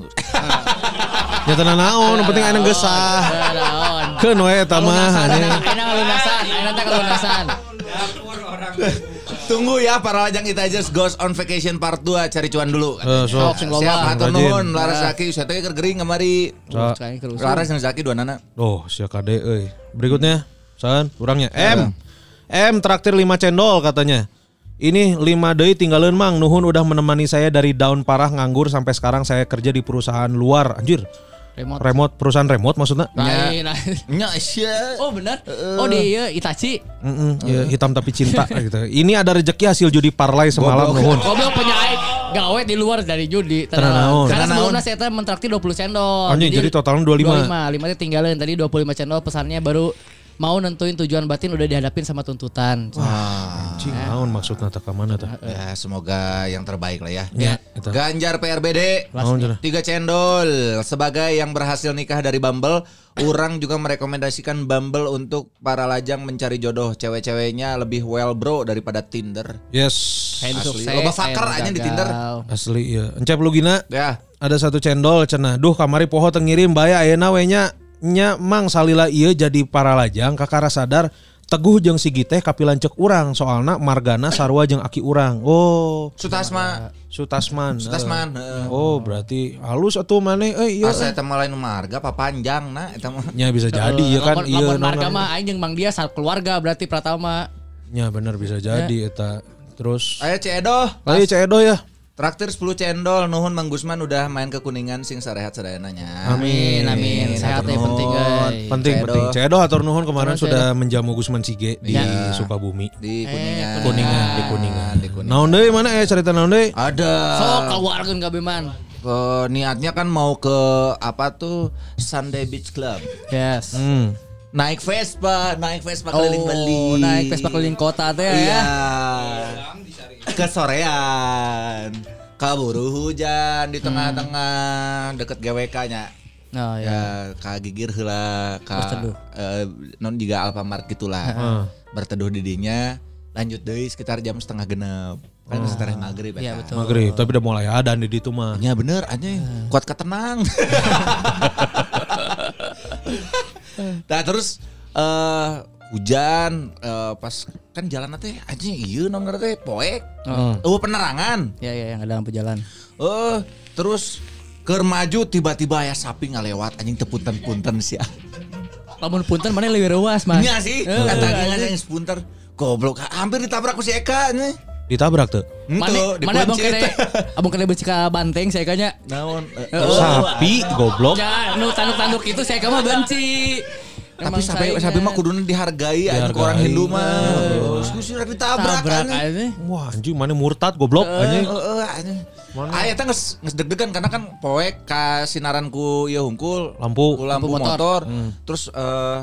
Ya tenan naon, yang penting aya geus sah. Keun we eta mah. Aina ngalunasan, aina teh ngalunasan. <laughs> Tunggu ya para lajang kita aja Ghost on Vacation Part 2 cari cuan dulu. Eh, sok. Sok, sing loba. Siap hatur nuhun Laras Saki saya teh gering kerusuh. Laras jeung Saki dua nana. Oh, sia kade euy. Berikutnya, san, kurangnya M. M traktir 5 cendol katanya. Ini 5 deui tinggalin Mang. Nuhun udah menemani saya dari daun parah nganggur sampai sekarang saya kerja di perusahaan luar. Anjir. Remote. Remote perusahaan remote maksudnya? Lain, lain. Nya sia. Oh benar. Oh di ieu Itachi. Mm-mm, ya, hitam tapi cinta gitu. Ini ada rezeki hasil judi parlay semalam nuhun. Goblok penyaik gawe di luar dari judi. Tenang. Karena sebelumnya saya teh mentraktir 20 cendol. Anjing, jadi totalnya 25. 25, 5 teh tinggalin tadi 25 cendol pesannya baru mau nentuin tujuan batin udah dihadapin sama tuntutan. Anjing, naon maksudnya tak mana tah? Ya semoga yang terbaik lah ya. Ya, itu. Ganjar PRBD Naon cenah? Tiga cendol Sebagai yang berhasil nikah dari Bumble Orang juga merekomendasikan Bumble Untuk para lajang mencari jodoh Cewek-ceweknya lebih well bro Daripada Tinder Yes. Asli. sukses, Loba fucker aja di gagal. Tinder. Asli ya. Encep lu gina. Ya ada satu cendol cenah duh kamari poho teu ngirim bae ayeuna we nya nya mang salila ieu jadi para lajang kakara sadar teguh jeung si teh kapilancek urang soalna margana sarua jeung aki urang. Oh. Sutasma. Sutasman Sutasman Eh. heeh. oh berarti halus atuh maneh eh iya Pas saya temu lain marga papanjang nah eta mah. nya bisa jadi ya kan? iya lamun marga mah aing jeung Mang Dia satu keluarga berarti Pratama. nya bener bisa jadi eta. Terus Ayo Cedoh ayo Cek Edo ya Traktir 10 cendol Nuhun Mang Gusman udah main ke Kuningan Sing sarehat sadayananya Amin, amin. Sehat ya penting euy. penting Cek penting Edo. Cek Edo hatur nuhun kemarin Terus, sudah menjamu Gusman Sige di Iya. Sukabumi Di Eh, Kuningan Kuningan di Kuningan Di Kuningan Naon deui mana eh cerita naon deui? Ada Sok keluarkeun kabeh man. ke niatnya kan mau ke apa tuh Sunday Beach Club Yes. Hmm. Naik Vespa naik Vespa keliling Bali Oh, naik Vespa keliling kota teh iya ya. kesorean kaburu hujan di tengah-tengah deket GWK nya Oh, ya ka gigir heula ka Berteduh. eh, non juga Alfamart gitulah berteduh di dinya lanjut deui sekitar jam setengah genep kan oh. setelah maghrib Iya, eta. betul. Maghrib, tapi udah mulai ada di situ mah. Ya bener aja kuat ketenang. <laughs> nah terus eh hujan eh, pas kan jalan teh aja iya nomor teh poek. Oh. penerangan. Ya ya yang ada lampu jalan. Oh terus ke maju tiba-tiba ya sapi ngalewat anjing tepunten-punten sih. Lamun punten mana lebih ruas mah. Iya sih. Eh, Kata eh, anjing sepunter. Goblok hampir ditabrak ku si Eka nih. Ditabrak tuh. Mana mana abang kene dipencet. <laughs> abang kene benci banteng saya kanya. Naon? eh, Sapi goblok. Ya, nu tanduk-tanduk itu saya mah benci. Tapi sampai sampai mah kuduna dihargai, ke orang. Hindu mah. Terus sudah ditabrak tabrak anjing. aja. Wah, anjing mana murtad goblok anjing. Heeh, anjing. Ah eta geus geus deg-degan karena kan poek ka sinaran ku ieu hungkul Lampu. lampu, Lampu motor. motor. Terus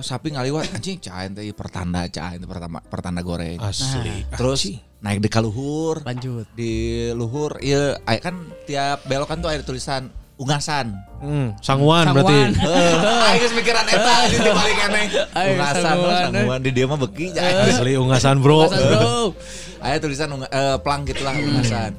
sapi ngaliwat anjing cain teh pertanda teh pertama pertanda goreng. Asli. Terus naik di kaluhur. Lanjut. Di luhur ieu aya kan tiap belokan tuh ada tulisan ungasan. Hmm, sangguan berarti. Heeh, <laughs> aing geus mikiran eta dibalik keneh. Ayo, Ungasan, sangguan, oh, sangguan di dia mah beki. Asli ungasan, Bro. Aya tulisan unga, eh, plang gitulah ungasan.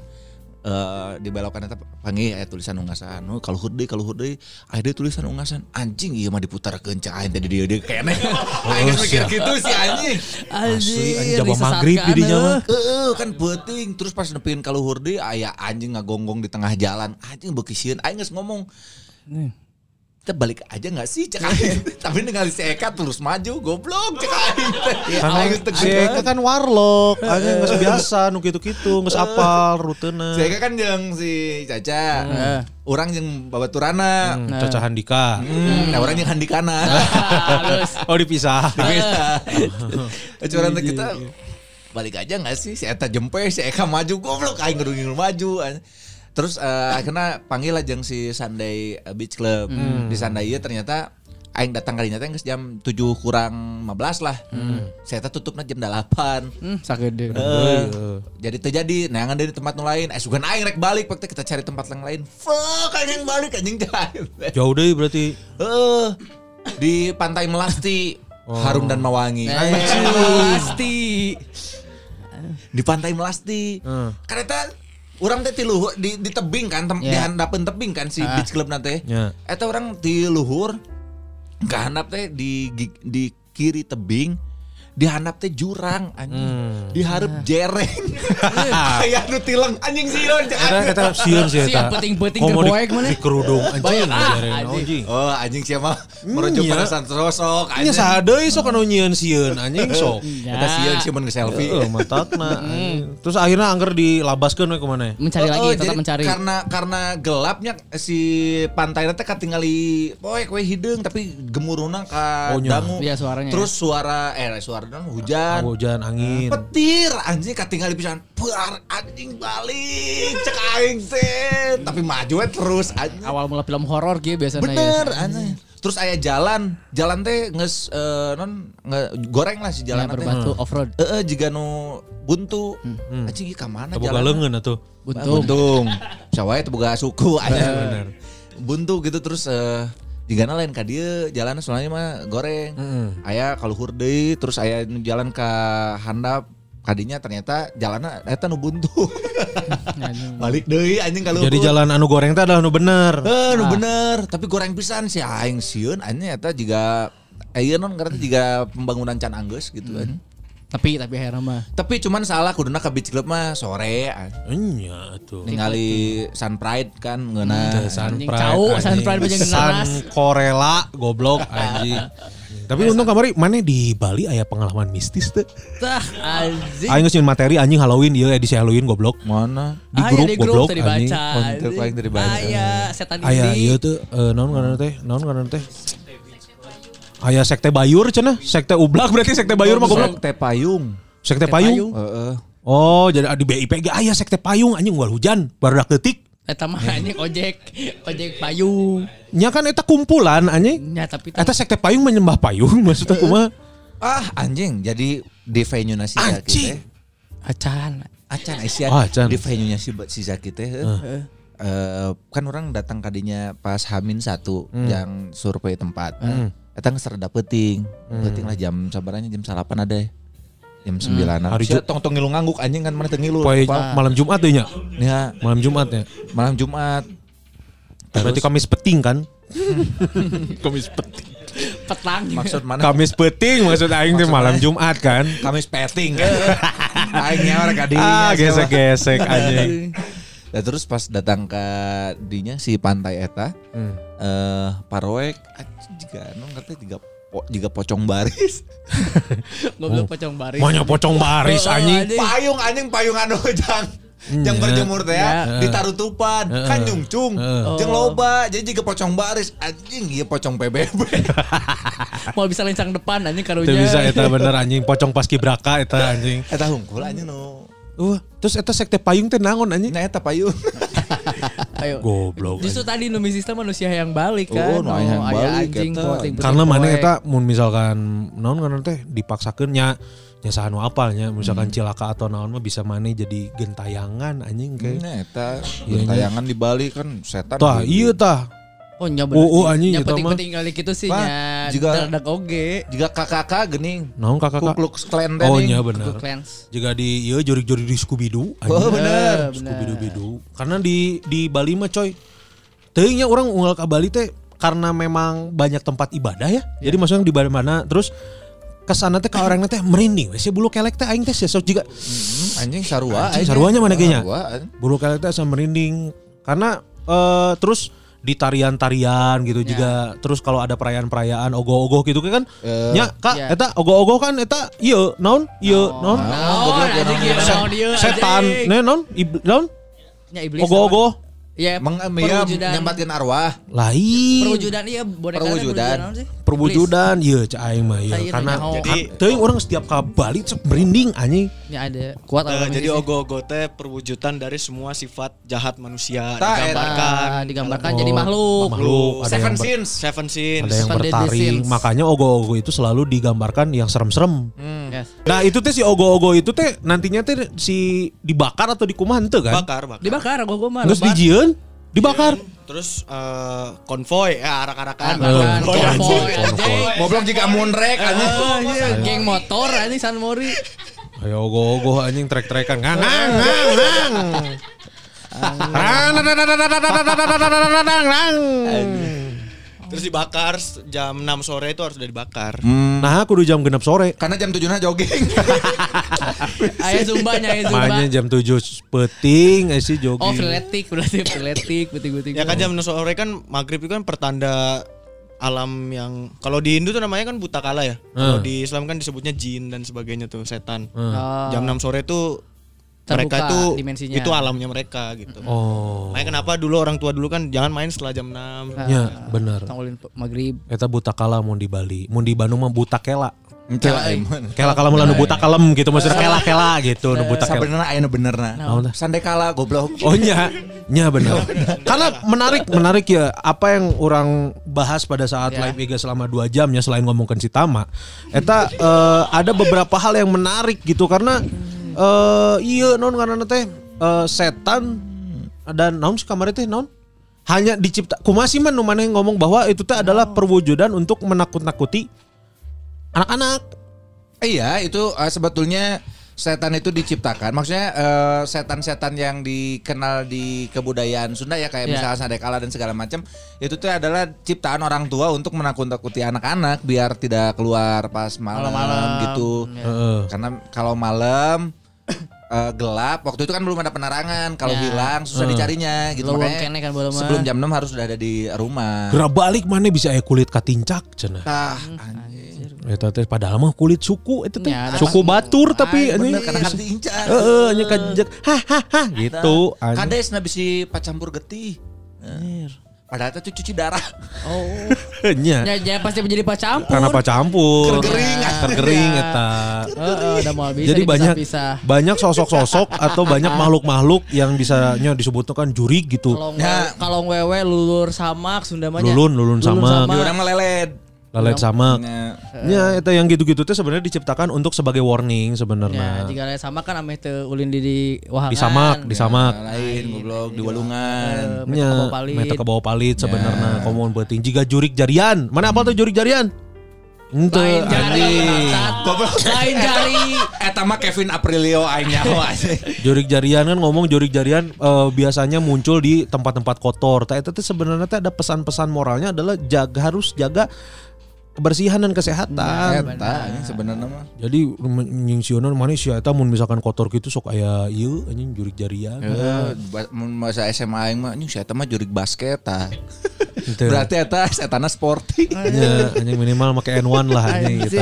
Eh di belokan eta panggil aya tulisan ungasan. Oh, kalau hurde kalau hurde aya deui tulisan ungasan. Anjing ieu mah diputarkeun cai tadi dia dia keneh. <laughs> Aing geus mikir siap. gitu si anjing. Anjing jaba maghrib di dinya mah. Heeh, kan penting. Terus pas nepikeun kalau hurde aya anjing ngagonggong di tengah jalan. Anjing beuki sieun aing geus ngomong. Kita balik aja gak sih cek aing. <laughs> Tapi ningali si Eka terus maju goblok cek aing. Ya, Kan aing geus si. Eka kan warlock, anjing geus biasa nu kitu-kitu, geus apal rutena. Si Eka kan yang si Caca. Heeh. Orang yang babaturana. Hmm, Caca Handika. Hmm, nah orang yang handikana. <laughs> Oh dipisah. Beda. <laughs> Cuman teh kita balik aja gak sih si Eta jempe si Eka maju goblok aing ngingin maju. Terus eh, akhirnya panggil aja si Sunday Beach Club. Di Sunday ieu ternyata aing datang kalinya teh geus jam 7 kurang 15 lah. Si Eta tutupna jam 8. Hmm, sagede. Eh, jadi terjadi neangan dari tempat nu lain eh sugan aing rek balik waktu kita cari tempat yang lain fuck anjing balik anjing jalan Jauh deh berarti. Eh, di pantai Melasti harum dan mewangi Pasti. di pantai Melasti karena orang teh ti luhur di, di tebing kan tem, dihandapeun tebing kan si beach club nanti Ya. eta orang di luhur kehandap teh di di kiri tebing dihandap teh jurang anjing diharap jereng <laughs> kayak nu tileng anjing sieun cek Eta eta sieun sih eta. Siap, penting-penting di- terboek mana? Di kerudung anjing ah, anjing. anjing. Oh anjing siapa merujuk Iya. perasaan sosok Nya anjing. sadeui sok anu nyieun sieun anjing <laughs> sok. Eta sieun sih mun selfie. Heeh, matakna. <laughs> anjing. Terus akhirnya angker dilabaskeun we ke mana? Mencari lagi, Oh, tetap jadi mencari. Karena karena gelapnya si pantai teh katingali poe kue hidung tapi gemuruhna ka Oh, nya. dangu. Iya, suaranya Terus suara eh suara dan hujan. Hujan angin. Petir anjing katingali pisan. Puar anjing balik cek aing teh. Tapi maju we terus anjing. Awal mula film horor gitu biasanya. Bener ya. anjing. Terus aya jalan, jalan teh nges eh, non nge, goreng lah si Ya, jalan teh. berbatu off road. Heeh, jika nu buntu. Anjing ieu ka mana Boga jalan? leungeun atuh. Buntung. Buntung. Sawah itu boga suku aja. Buntu gitu terus eh jika lain ka dia jalan soalnya mah goreng. Aya kalau deui terus aya nu jalan ke handap kadinya ternyata jalannya eta nu buntu. <laughs> Balik deui anjing kalau Jadi jalan anu goreng teh adalah anu bener. Eh, nu bener, tapi goreng pisan si aing sieun anjing eta juga Ayo non karena juga pembangunan can anggeus gitu kan. Tapi tapi akhirnya mah. Tapi cuman salah kuduna ke beach club mah sore. Enya atuh. ningali Sun Pride kan ngeuna. Sun Anjing Pride, cau, Sun. Pride bajang Sun. Korela goblok anjing. <laughs> Tapi untung kamari mana di Bali aya pengalaman mistis teh. Tah anjing. Aing geus nyieun materi anjing Halloween ieu edisi Halloween goblok. Mana? Di grup di grup goblok tadi anjing. baca. Oh, paling tadi baca. Ah, iya, setan Aya ini. ieu teh eh, naon ngaranna teh? Naon ngaranna teh? Aya sekte Bayur cenah, sekte Ublak berarti sekte Bayur mah goblok. Teh payung. Sekte Payung. Heeh. Oh, jadi di BIP aya sekte Payung anjing unggal hujan baru detik. Eta mah anjing ojek, ojek payung. Nya kan eta kumpulan anjing. Ya tapi Eta sekte Payung menyembah payung <laughs> maksudnya kumaha? Ah, anjing. Jadi di venue nasi Anjing. Acan. Acan Aisyah Ah, acan. di venue nya si si Zaki teh. heuh. eh, kan orang datang kadinya pas Hamin satu yang survei tempat. Eta geus rada peuting. Peuting lah jam sabaranya jam salapan ada ya. Jam sembilanan. Hari Sia Ju- tong tong ngilu ngangguk anjing kan mana teu ngilu. Poe Pak. malam Jumat nya. Ya, Malam Jumat ya. malam Jumat. Berarti Kamis peting kan? <laughs> Kamis peting. Petang. Maksud mana? Kamis peting maksud aing teh malam Jumat kan. Kamis peting. <laughs> Aing ka dinya. Ah, gesek-gesek anjing. <laughs> Nah, terus pas datang ke dinya si pantai eta Hmm. eh paroek juga anu ngerti tiga po, juga pocong baris. <laughs> Goblok pocong baris. Maunya pocong baris <laughs> Oh, anjing. anjing. payung anjing payung anu jang yang Ya. berjemur teh ya Ya. ditarutupan kan nyungcung Heeh. jeung loba jadi juga pocong baris anjing ieu pocong PBB <laughs> Mau bisa lencang depan anjing Itu karunya. bisa eta bener anjing pocong paski braka eta anjing. eta hungkul anjing nu Uh, terus eta sekte payung teh naon anjing? nya eta payung <laughs> Ayo. Goblok. Justru tadi nu sistem manusia yang balik kan. Oh, aya yang balik anjing eta. Karena mana eta mun misalkan naon kan teh dipaksakeun nya nya saha nu apalnya misalkan cilaka atau naon mah bisa mana jadi gentayangan anjing kayak. nya eta Iya, nya. tayangan di Bali kan setan Tah iya tah. Oh nya Oh, oh, anjing, mah. penting-penting kali gitu sih nya. juga- Dadak oge. juga kakak gening Naon kakak Ku kak? Klux Klan teh Oh nya bener. Juga di iya jorik-jorik di Scooby Doo. Oh bener. Scooby Doo Bidu. Karena di di Bali mah coy. Teuingnya orang unggal ke Bali teh karena memang banyak tempat ibadah ya. Jadi maksudnya di mana terus ke sana teh ke orang teh merinding. Wes bulu kelek teh aing teh sesok juga Hmm, anjing sarua Anjing, saruanya mana kayaknya? Bulu kelek teh asa merinding karena eh, terus di tarian-tarian gitu Ya. juga. Terus kalau ada perayaan-perayaan ogoh-ogoh gitu kan Eh, nya kak ya. eta ogoh-ogoh kan eta iya naon? Iya naon. ieu naon ieu. setan. ne naon? Ib- naon? Iblis. ogoh-ogoh Ya, Meng, perwujudan. nyempatkeun arwah. lain Perwujudan iya boneka Perwujudan. perwujudan iya cak aing mah iya karena jadi teuing orang setiap ka Bali cek merinding anjing. Ya ada. Kuat orang jadi ogo-ogo teh perwujudan dari semua sifat jahat manusia Tak, digambarkan. Ah, digambarkan Oh, jadi makhluk. makhluk ada Seven yang ber- Sins. Seven Sins. ada yang Seven Deadly bertaring Sins. makanya ogoh-ogoh itu selalu digambarkan yang serem-serem Yes. Nah itu teh si ogo-ogo itu teh nantinya teh si dibakar atau dikumaha henteu kan? Bakar, bakar. Dibakar gua mah. Terus dijieun, dibakar. Terus eh, konvoy, ya arak-arakan. Konvoy, konvoy, jika munrek anjing. Oh, iya, geng motor anjing San Mori. Ayo ogo-ogo anjing trek-trekan ngang ngang ngang ngang. Terus dibakar jam 6 sore itu harus udah dibakar. Nah, kudu jam genep sore. Karena jam tujuhnya jogging. <laughs> Aya zumbanya, aya zumba. Makanya jam 7 peting eh sih jogging. Oh, frenetik berarti frenetik, betik-betik. Ya kan jam 6 sore kan maghrib itu kan pertanda alam yang kalau di Hindu tuh namanya kan buta kala ya. Kalau di Islam kan disebutnya jin dan sebagainya tuh setan. Oh, Jam 6 sore tuh Terbuka mereka itu dimensinya. itu alamnya mereka gitu. Oh. Makanya kenapa dulu orang tua dulu kan jangan main setelah jam 6. Ya, bener. Tangulin maghrib. Eta buta kala mun di Bali. Mun di Bandung mah buta kela. Lah emang. Kela kala mun nu buta kalem gitu maksudnya kela kela gitu nu buta kela. Sabenerna aya nu benerna. Naon tah? Sandekala goblok. Oh nya, nya benar. Karena menarik, menarik ya apa yang orang bahas pada saat Ya. live Iga selama dua jam ya selain ngomongkan si Tama, eta eh, ada beberapa hal yang menarik gitu karena eh iya non karena teh eh, setan dan non si kamar teh non hanya dicipta kumasi man nu maneh ngomong bahwa itu teh adalah perwujudan untuk menakut-nakuti anak-anak. Iya, itu eh, sebetulnya setan itu diciptakan. Maksudnya eh, setan-setan yang dikenal di kebudayaan Sunda ya kayak Iya. misalnya Sadekala dan segala macam, itu tuh adalah ciptaan orang tua untuk menakut-nakuti anak-anak biar tidak keluar pas malam, Malam-malam. gitu. Heeh. Karena kalau malam eh, gelap, waktu itu kan belum ada penerangan. Kalau Ya. hilang susah dicarinya gitu. Belum Makanya kene kan belum sebelum jam 6 harus sudah ada di rumah. Gerak balik mana bisa aya kulit katincak cenah. Ah, Hmm, anjing. Eta teh padahal mah kulit suku itu teh. Ya, suku pas- batur tapi Ah, anjing. bener karena kan diincar. Heeh, nya kajek. Hahaha gitu. anjing. Kades na bisi pacampur getih. Padahal itu cuci darah. Oh. Nya. <laughs> Ya, ya pasti menjadi pacampur. Karena apa campur? Kergering. Tergering eta. Heeh, udah mau bisa Jadi banyak bisa. banyak sosok-sosok atau banyak makhluk-makhluk yang bisa nya disebutnya kan jurig gitu. Kalau Ya. kalau wewe lulur samak Sunda mah nya. Lulun, lulun samak. Di orang melelet. Lalat samak. Nya, Ya, itu yang gitu-gitu tuh sebenarnya diciptakan untuk sebagai warning Ya, sebenarnya. jika lain sama kan ame teu ulin di di wahangan. Di samak, di samak. lain goblok di walungan. Nya, meta ke bawah palit sebenarnya komo beuting jika jurik jarian. Mana apa tuh jurik jarian? Ente Lain jari. Lain jari. <laughs> Eta mah Kevin Aprilio aing nyawa. <laughs> Jurik jarian kan ngomong jurik jarian eh, biasanya muncul di tempat-tempat kotor. Tah itu tuh sebenarnya teh ada pesan-pesan moralnya adalah jaga harus jaga kebersihan dan kesehatan. Eta anjing sebenarnya mah. Jadi nyingsionan mana sih eta mun misalkan kotor gitu sok aya ieu anjing jurik jarian. Eh, ba- mun masa SMA aing mah anjing saya mah jurik basket tah. <laughs> Berarti eta etana sporty. <laughs> Ya, anjing minimal make N1 lah anjing gitu.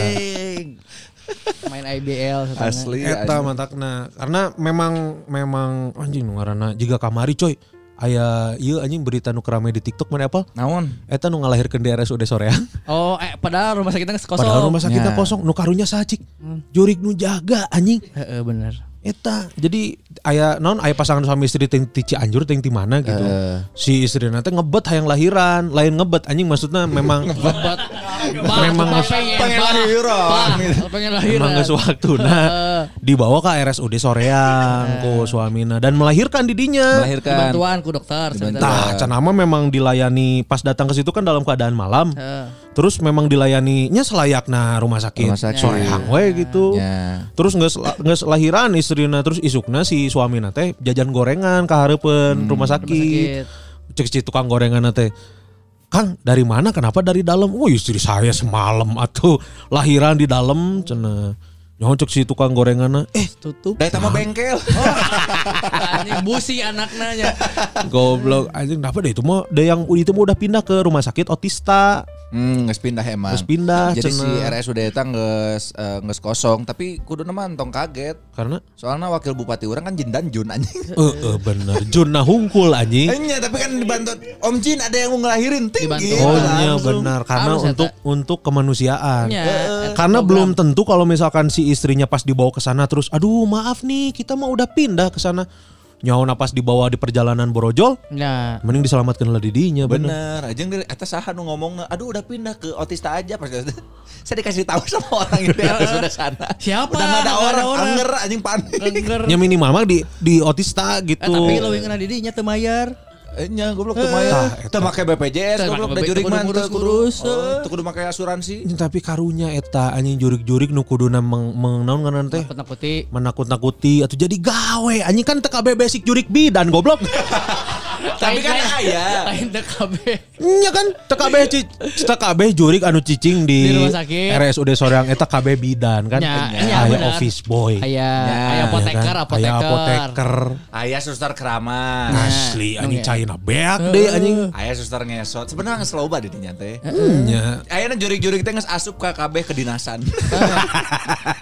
Main IBL. Asli. Eta matakna karena memang memang anjing nu ngaranna jiga kamari coy aya ieu anjing berita nu kerame di TikTok mana apa? Naon? Eta nu ngalahirkeun di RSUD soreang. Oh, eh padahal rumah sakitnya kosong. Padahal rumah sakitnya Ya. kosong nu karunya sacik. Jurik nu jaga anjing. Heeh, bener. Eta jadi aya naon aya pasangan suami istri ting ti Cianjur ting di mana gitu. Si istri nanti ngebet hayang lahiran, lain ngebet anjing maksudnya memang <laughs> Bat. Memang pengen, lahiran. Pengen lahiran. Emang geus waktuna dibawa ke RSUD Soreang ku suamina dan melahirkan didinya. Melahirkan. Bantuan ku dokter. Tah, Canama memang dilayani pas datang ke situ kan dalam keadaan malam. Heeh. Terus memang dilayaninya selayakna rumah sakit, Rumah sakit. Soreang we gitu. Ya. Terus nggak nggak lahiran istrina terus isukna si suamina teh jajan gorengan ke hareupeun rumah sakit. sakit. Cek si tukang gorengan teh. Kang, dari mana? Kenapa dari dalam? Oh, istri saya semalam atuh lahiran di dalam cenah. Nyaho cek si tukang gorengan eh Tutup. Da eta mah bengkel. <laughs> Anjing busi anaknya nya. goblok anjing kenapa deh itu mah deh yang itu mah udah pindah ke rumah sakit otista. Hmm, geus pindah emang. Geus pindah, Jadi si cenah. RSUD eta geus eh, geus kosong, tapi kudu mah tong kaget. Karena Soalnya wakil bupati orang kan Jin dan Jun anjing. <laughs> eh eh, bener Juna hungkul anjing. Iya, tapi kan dibantu Om Jin ada yang mau ngelahirin tinggi. Dibantu. Oh iya benar karena Harus, untuk untuk kemanusiaan. Ya, Karena program. belum tentu kalau misalkan si istrinya pas dibawa ke sana terus aduh maaf nih kita mah udah pindah ke sana. Nyawa pas dibawa di perjalanan borojol Nah, mending diselamatkan lah didinya bener. Bener, aja dari atas saha nu ngomong, aduh udah pindah ke otista aja pas <laughs> saya dikasih tahu sama orang itu yang sudah <laughs> sana. Siapa? Udah ada orang, orang. anger anjing panik. Ya minimal mah di di otista Eh, gitu. tapi lo yang didinya teu mayar. Eh, nya goblok tuh maya. Teu make BPJS Teu goblok da jurig mah teu kudu. eh. Teu kudu make asuransi. Tapi karunya eta anjing jurik-jurik nu kuduna meng, meng naon ngaran teh Nakut-nakuti. menakut-nakuti atau jadi gawe anjing kan TKB basic jurik bidan goblok. <laughs> Tapi kan aya. Lain DKB. Nya kan TKB TKB jurik anu cicing di, Di rumah sakit. RSUD Soreang eta KB bidan kan. Nya, Aya nya, bener. office boy. Aya Ya, aya apoteker, Ya kan? apoteker. Aya apoteker. Aya suster keramas. Asli Nah, anjing oke. China beak deh anjing. Aya suster ngesot. Sebenarnya geus loba di dinya teh. Nya. Jurig-jurig teh geus asup ka KB kedinasan.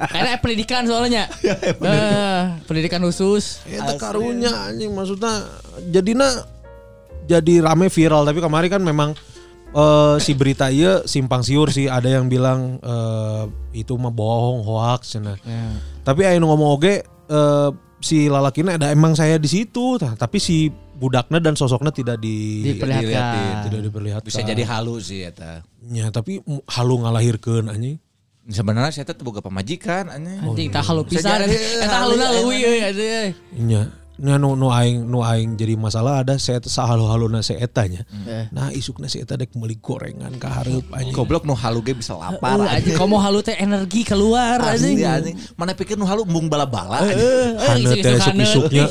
Karena pendidikan soalnya. <laughs> Eh, pendidikan khusus. Eta karunya anjing maksudnya jadinya jadi rame viral tapi kemarin kan memang eh, si berita iya simpang siur sih ada yang bilang eh, itu mah bohong hoax cenah. Tapi aya nu ngomong oge eh, si lalakina ada emang saya di situ tah, tapi si budaknya dan sosoknya tidak di Diperlihatkan. tidak diperlihatkan. Bisa jadi halu sih eta. Ya, tapi halu ngalahirkeun anjing. Sebenarnya saya tuh boga pamajikan anjing. Anjing tah halu pisan. Eta haluna halu, leuwih euy aduh. Nya Nya nu nu aing nu aing jadi masalah ada saya sahalu-haluna si eta nya. Eh. Nah isukna si eta dek meuli gorengan ka hareup anjing. Goblok nu halu ge bisa lapar Uh, anjing kamu halu teh energi keluar anjing. anjing. Mana pikir nu halu embung bala-bala anjing. Eh, teh isuk-isuknya.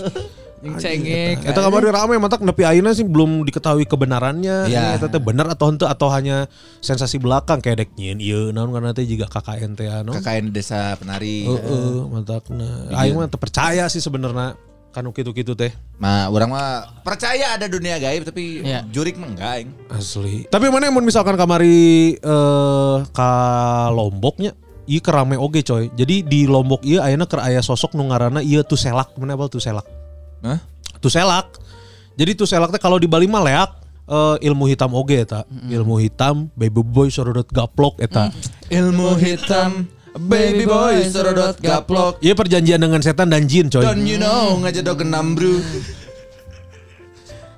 Cengek. Eta kamari rame matak nepi ayeuna sih belum diketahui kebenarannya. Iya. Eta teh bener atau henteu atau hanya sensasi belakang kayak dek nyieun ieu naon karena teh juga KKN teh anu. KKN desa penari. Heeh, matakna. Aing mah teu percaya sih sebenarnya kanu kitu-kitu teh. Nah, orang mah percaya ada dunia gaib tapi Iya. jurik mah enggak aing. Asli. Tapi mana mun misalkan kamari eh ka Lomboknya Iya kerame oge coy. Jadi di Lombok iya ayeuna keur aya sosok nu ngaranna ieu Tuselak. Mana apa Tuselak? Hah? Tuselak. Jadi Tuselak teh kalau di Bali mah leak eh, ilmu hitam oge eta. Ilmu hitam baby boy sorodot gaplok eta. Ilmu hitam baby boy sorodot gaplok. Iya perjanjian dengan setan dan jin coy. Don't you know ngajedog enam bro.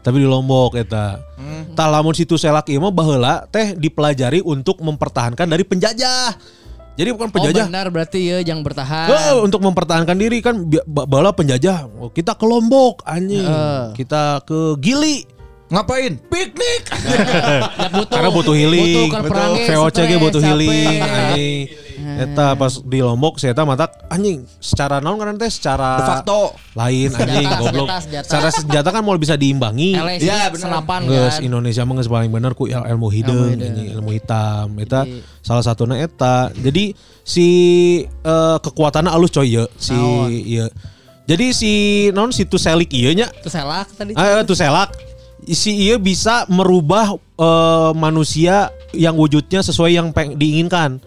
Tapi di Lombok eta. Hmm. Tah lamun situ selak ieu mah baheula teh dipelajari untuk mempertahankan dari penjajah. Jadi bukan Oh penjajah. benar berarti ya yang bertahan. Eh, untuk mempertahankan diri kan bala penjajah. Oh, kita ke Lombok anjing. Heeh. Kita ke Gili. Ngapain? Piknik. Nggak butuh. Karena butuh healing. Butuh kan perangnya, VOC ge butuh healing capek. anjing. Eta pas di Lombok saya eta mata anjing secara naon kan teh secara De facto. lain anjing Senjata, goblok. senjata, senjata. Secara senjata kan mau bisa diimbangi. LSI Ya, Geus kan. Indonesia mah paling bener ku il- ilmu hideung. anjing, ilmu hitam eta Jadi- salah satunya eta. Jadi si eh, kekuatannya alus coy ye si Naon? ieu. Jadi si non si Tuselik ieu nya Itu selak tadi. Ah, itu selak. Si iya bisa merubah eh, manusia yang wujudnya sesuai yang peng- diinginkan.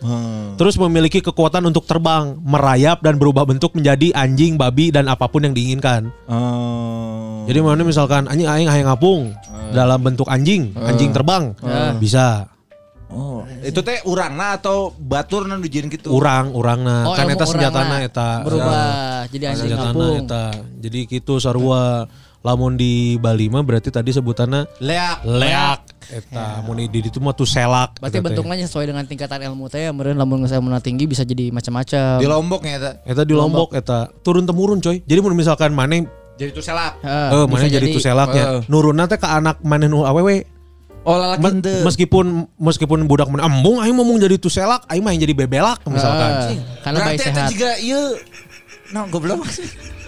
Terus memiliki kekuatan untuk terbang, merayap dan berubah bentuk menjadi anjing, babi dan apa pun yang diinginkan. Oh. Jadi mana misalkan anjing aing hayang ngapung dalam bentuk anjing, anjing terbang. Bisa. Oh, itu teh urangna atau batur nu dijieun gitu. Urang, urangna. Oh, kan eta senjatana eta. Berubah jadi anjing senjatana eta. Jadi gitu sarua lamun di Bali mah berarti tadi sebutannya Leak. leak eta mun di itu mah tuh selak Berarti teh. bentuknya sesuai dengan tingkatan ilmu teh meureun lamun geus ilmu tinggi bisa jadi macam-macam. Di Lombok nya eta. eta di Lombok eta turun temurun coy jadi mun misalkan maneh Jadi itu selak. Heeh, eh bisa maneh jadi tuh selaknya Heeh. nurunna teh ke anak maneh nu awewe Oh lalaki Me- meskipun meskipun budak maneh embung aing mau jadi tuh selak aing mah yang jadi bebelak misalkan Heeh, karena Berarti eta sehat. juga ieu Nah, goblok. <laughs>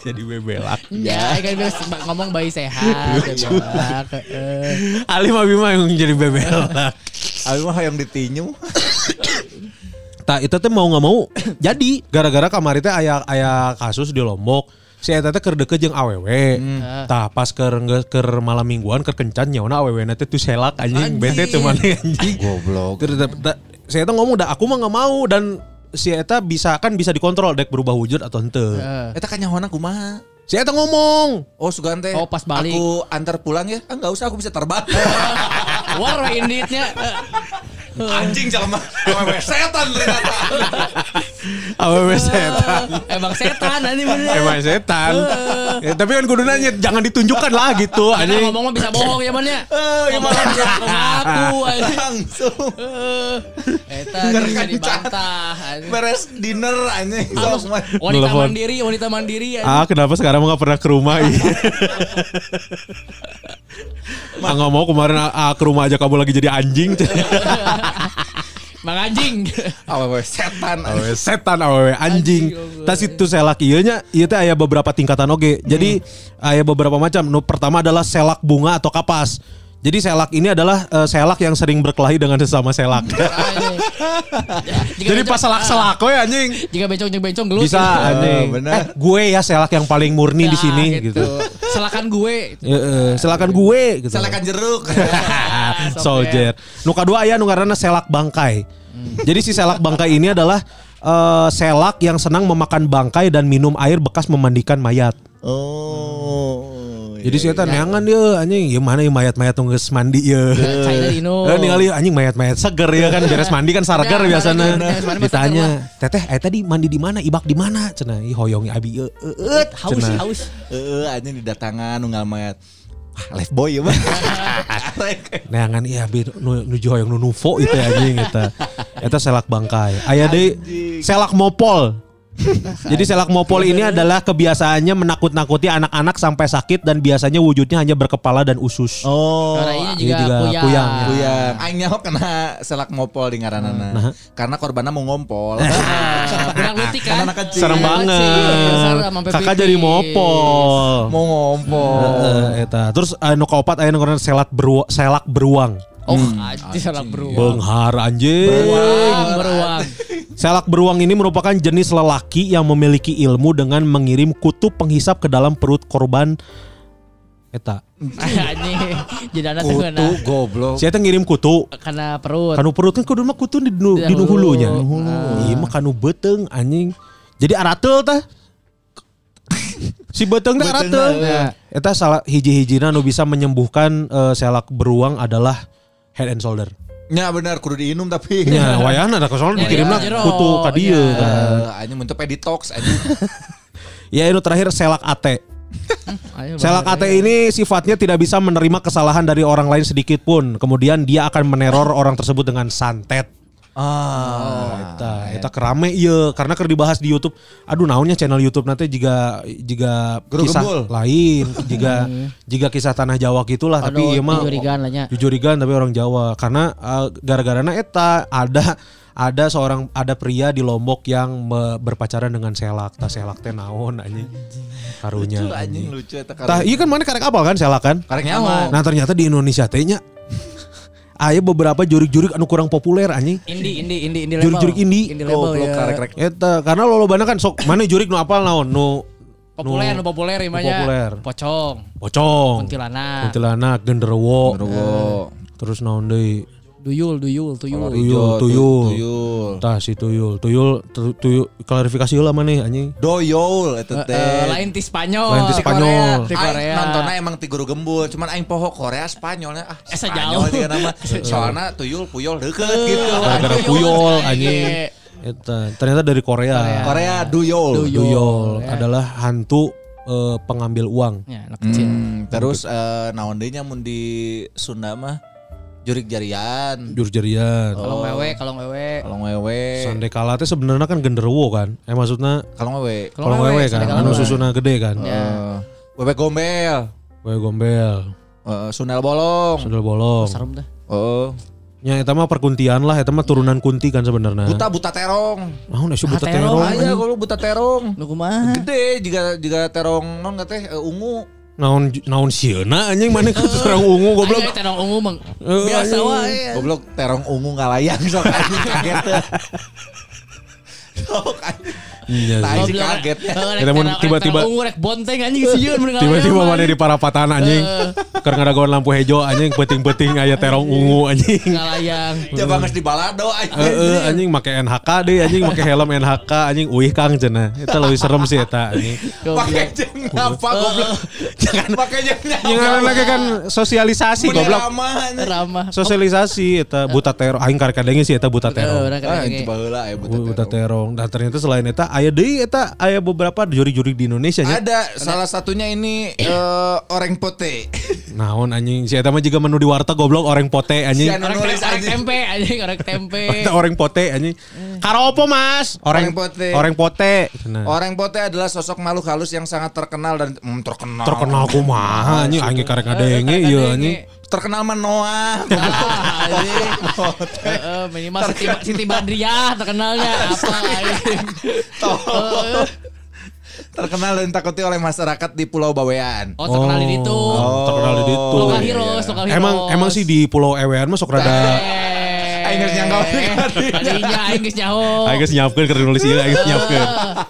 jadi bebelak Ya, kan bilang ngomong bayi sehat. <laughs> bebelak. Ali mah Bima yang jadi bebelak Abi mah hayang ditinyu. <coughs> Tak itu teh mau nggak mau jadi gara-gara kamari teh aya aya kasus di Lombok si eta teh keur deket jeung awewe. Tah pas keur keur malam mingguan keur kencan nyauna awewe na teh tuh selak anjing bete teh mana anjing. Goblok. Da- si eta ngomong dah aku mah nggak mau dan si eta bisa kan bisa dikontrol dek berubah wujud atau henteu. Heeh. Eta kan nyawana kumaha? Si eta ngomong Oh sugan teh. Oh, pas balik. Aku antar pulang ya. Ah enggak usah aku bisa terbang. <laughs> War inditnya. <laughs> Anjing jelema. Awewe setan ternyata. awewe setan. Emang setan nanti bener. Emang setan. Ya, tapi kan kudu nanya jangan ditunjukkan lah gitu anjing. ngomong mah bisa bohong ya man ya. Eh, Ngomong bisa ngaku anjing. Langsung. Eta bisa dibantah. anjing. Beres dinner anjing. Wanita mandiri, wanita mandiri. anjing. Ah kenapa sekarang nggak pernah ke rumah iya. <laughs> ah nggak mau kemarin ah, ah, ke rumah aja kamu lagi jadi anjing. <laughs> Mang anjing. Awewe setan. awewe setan awewe anjing. Anjing, Tas itu selak iya nya, iya teh aya beberapa tingkatan oke. Jadi aya beberapa macam. Nu pertama adalah selak bunga atau kapas. Jadi selak ini adalah eh, selak yang sering berkelahi dengan sesama selak. Jadi bencong- pas selak-selak we anjing. Jika bencong jeung bencong gelut. Bisa anjing. bener. Eh, gue ya selak yang paling murni di Nah, sini gitu. Selakan gue. Ya, eh, silakan gue gitu. Selekan jeruk. <laughs> Soldier. Nu kadua aya nu ngaranna selak bangkai. Jadi si selak bangkai ini adalah eh, selak yang senang memakan bangkai dan minum air bekas memandikan mayat. Oh. Jadi si eta neangan dia anjing, ya mana ya mayat-mayat nu geus mandi ya. China Dino. Eh ningali anjing mayat-mayat seger ya kan beres mandi kan Ya, bener, bener, Ditanya, "Teteh, eh tadi mandi di mana? Ibak di mana?" Cenah, "Ih hoyong abi eueuh." haus cenah. haus. Heeh, anjing didatangan nunggal mayat. Wah, life boy ya, Bang. <laughs> Neangan iya bi nu, nuju hoyong nu nuvo itu anjing eta. Eta selak bangkai. Aya deui selak mopol. <laughs> Jadi selak mopol ini adalah kebiasaannya menakut-nakuti anak-anak sampai sakit dan biasanya wujudnya hanya berkepala dan usus. Oh. Karena ini ini juga, juga kuyang. kuyang, ya. Kuyang. Aing nyaho kena selak mopol di ngaranana. Karena korbannya mau ngompol. Ah, Kurang kan. Karena anak kecil. Serem banget. Kakak jadi mopol. mau ngompol. Heeh, eta. Terus anu kaopat aya nu ngaranna selak beruang, selak beruang. Oh, anjing salah beruang. Benghar anjing. Beruang, beruang. Selak beruang ini merupakan jenis lelaki yang memiliki ilmu dengan mengirim kutu penghisap ke dalam perut korban. Eta. <laughs> Anjing. Jadi anak tuh Kutu goblok. Saya ngirim kutu. karena perut. Kanu perut kan kudu mah kutu di nu, Di di nu hulu. hulunya. Ah. Iya mah kanu beteng anjing. Jadi aratel tah. si beteng teh aratel. Eta salah hiji-hijina nu bisa menyembuhkan eh, selak beruang adalah head and shoulder. Ya benar kudu diinum tapi. Nya wayahna da soalnya Ya, dikirimna ya, jero. kutu ka dieu Ya. kan. Eh, anjing untuk peditox anjing. Ya itu terakhir selak ate. <laughs> Ayo, Selak. AT ini sifatnya tidak bisa menerima kesalahan dari orang lain sedikit pun. Kemudian dia akan meneror orang tersebut dengan santet. Ah. Eta, eta kerame iya karena keur dibahas di YouTube. Aduh naonnya channel YouTube nanti jika jika Guru kisah lain, <laughs> jika jika kisah tanah Jawa gitulah tapi Aduh, ieu mah jujurigan lah nya. jujurigan tapi orang Jawa karena uh, gara-garana eta ada ada seorang ada pria di Lombok yang berpacaran dengan selak. Tah selak teh naon anjing. Karunya. Lucu anjing lucu eta Tah iya kan mana karek apal kan selak kan? Karek nyaho. Nah ternyata di Indonesia teh nya aya beberapa jurik-jurik anu kurang populer anjing. Indie, indie, indie label. Jurik-jurik indie. Indie label Goblok, ya. karek-karek. Eta karena lo lobana kan sok mana jurik nu apal naon nu Populer, nu nu populer imanya. populer. Pocong, pocong. kuntilanak, Kuntilanak, genderuwo. Genderuwo. Terus naon deui? Duyul, duyul, tuyul. Tuyul, tuyul. tuyul. Tah si tuyul, tuyul, tu- tuyul, klarifikasi lah mana anjing. Doyol Eh, eta teh. eh, lain ti Spanyol. Lain ti Di Spanyol. Di Aing Korea. nontonnya emang ti guru gembul, cuman aing poho Korea Spanyolnya ah. Esa Spanyol jauh. nama. <laughs> Soalnya tuyul puyol deket gitu. <laughs> Gara-gara Tuyul, puyol anjing. anjing. Eta ternyata dari Korea. Korea duyol. Duyol. Tuyul Ya. adalah hantu eh, pengambil uang. Ya, anak kecil. Hmm, terus eh, naon mun di Sunda mah jurik jarian. Jurjarian. Kalau wewe, kalau wewe. Kalau wewe. Sande kala teh sebenarnya kan genderuwo kan. Eh maksudnya Kalau wewe. kalau wewe kan, anu mah. susuna gede kan. Ya. Eh, wewe gombel. Wewe gombel, Eh, Sundel bolong. sundel bolong. Serem dah. Oh. Ya eta mah perkuntian lah, eta mah turunan kunti kan sebenarnya. Buta buta terong. Naon dah buta Ah, terong. Aya anjing. kalau buta terong. Lu kumaha? Gede jika jika terong non nggak teh eh, ungu. Naon naon sieuna anjing mana ku terang ungu goblok. Ayo tenang ungu mang. Eh, Biasa anjing. wae. Goblok terong ungu ngalayang sok anjing kaget. <laughs> Sok anjing. Iya. Tai sih. kaget tiba-tiba- rek bonteng anjing sieun mun Tiba-tiba mana di parapatan anjing. Keur ngadagoan lampu hijau anjing peuting-peuting aya terong ungu anjing. ngalayang. Coba geus di balado anjing. Heeh anjing make NHK deh anjing make helm NHK anjing uih Kang cenah. Eta leuwih serem sih eta anjing. Pakai apa goblok. Jangan pakai jeng Yang lagi kan sosialisasi goblok. Ramah. Sosialisasi eta buta terong aing karek kadenge sih eta buta Eh, terong. Ah, buta Buta terong. terong. Dan ternyata selain eta aya deui eta aya beberapa juri-juri di Indonesia nya. Ada salah satunya ini eh, orang pote. Naon anjing si eta mah juga menu di warteg goblok oreng pote anjing. Si anu Orang nulis orang anjing. tempe anjing orang tempe. <laughs> Eta oreng pote anjing. Karopo Mas? Oreng Oreng pote. Oreng pote. Cenah. Orang pote adalah sosok makhluk halus yang sangat terkenal dan mm, terkenal. Terkenal kumaha anjing aing karek ngadenge ieu anjing. Terkenal menoa. Ah, anjing. <laughs> Heeh, minimal Siti, Siti Badriah terkenalnya <laughs> apa terkenal dan ditakuti oleh masyarakat di Pulau Bawean. Oh, terkenal di itu. Oh, terkenal di ditu. Lokal iya. heroes, lokal heroes. Emang emang sih di Pulau Ewean mah sok rada Aing geus nyangka tadi. Tadinya aing geus nyaho. Aing geus keur nulis ieu aing geus.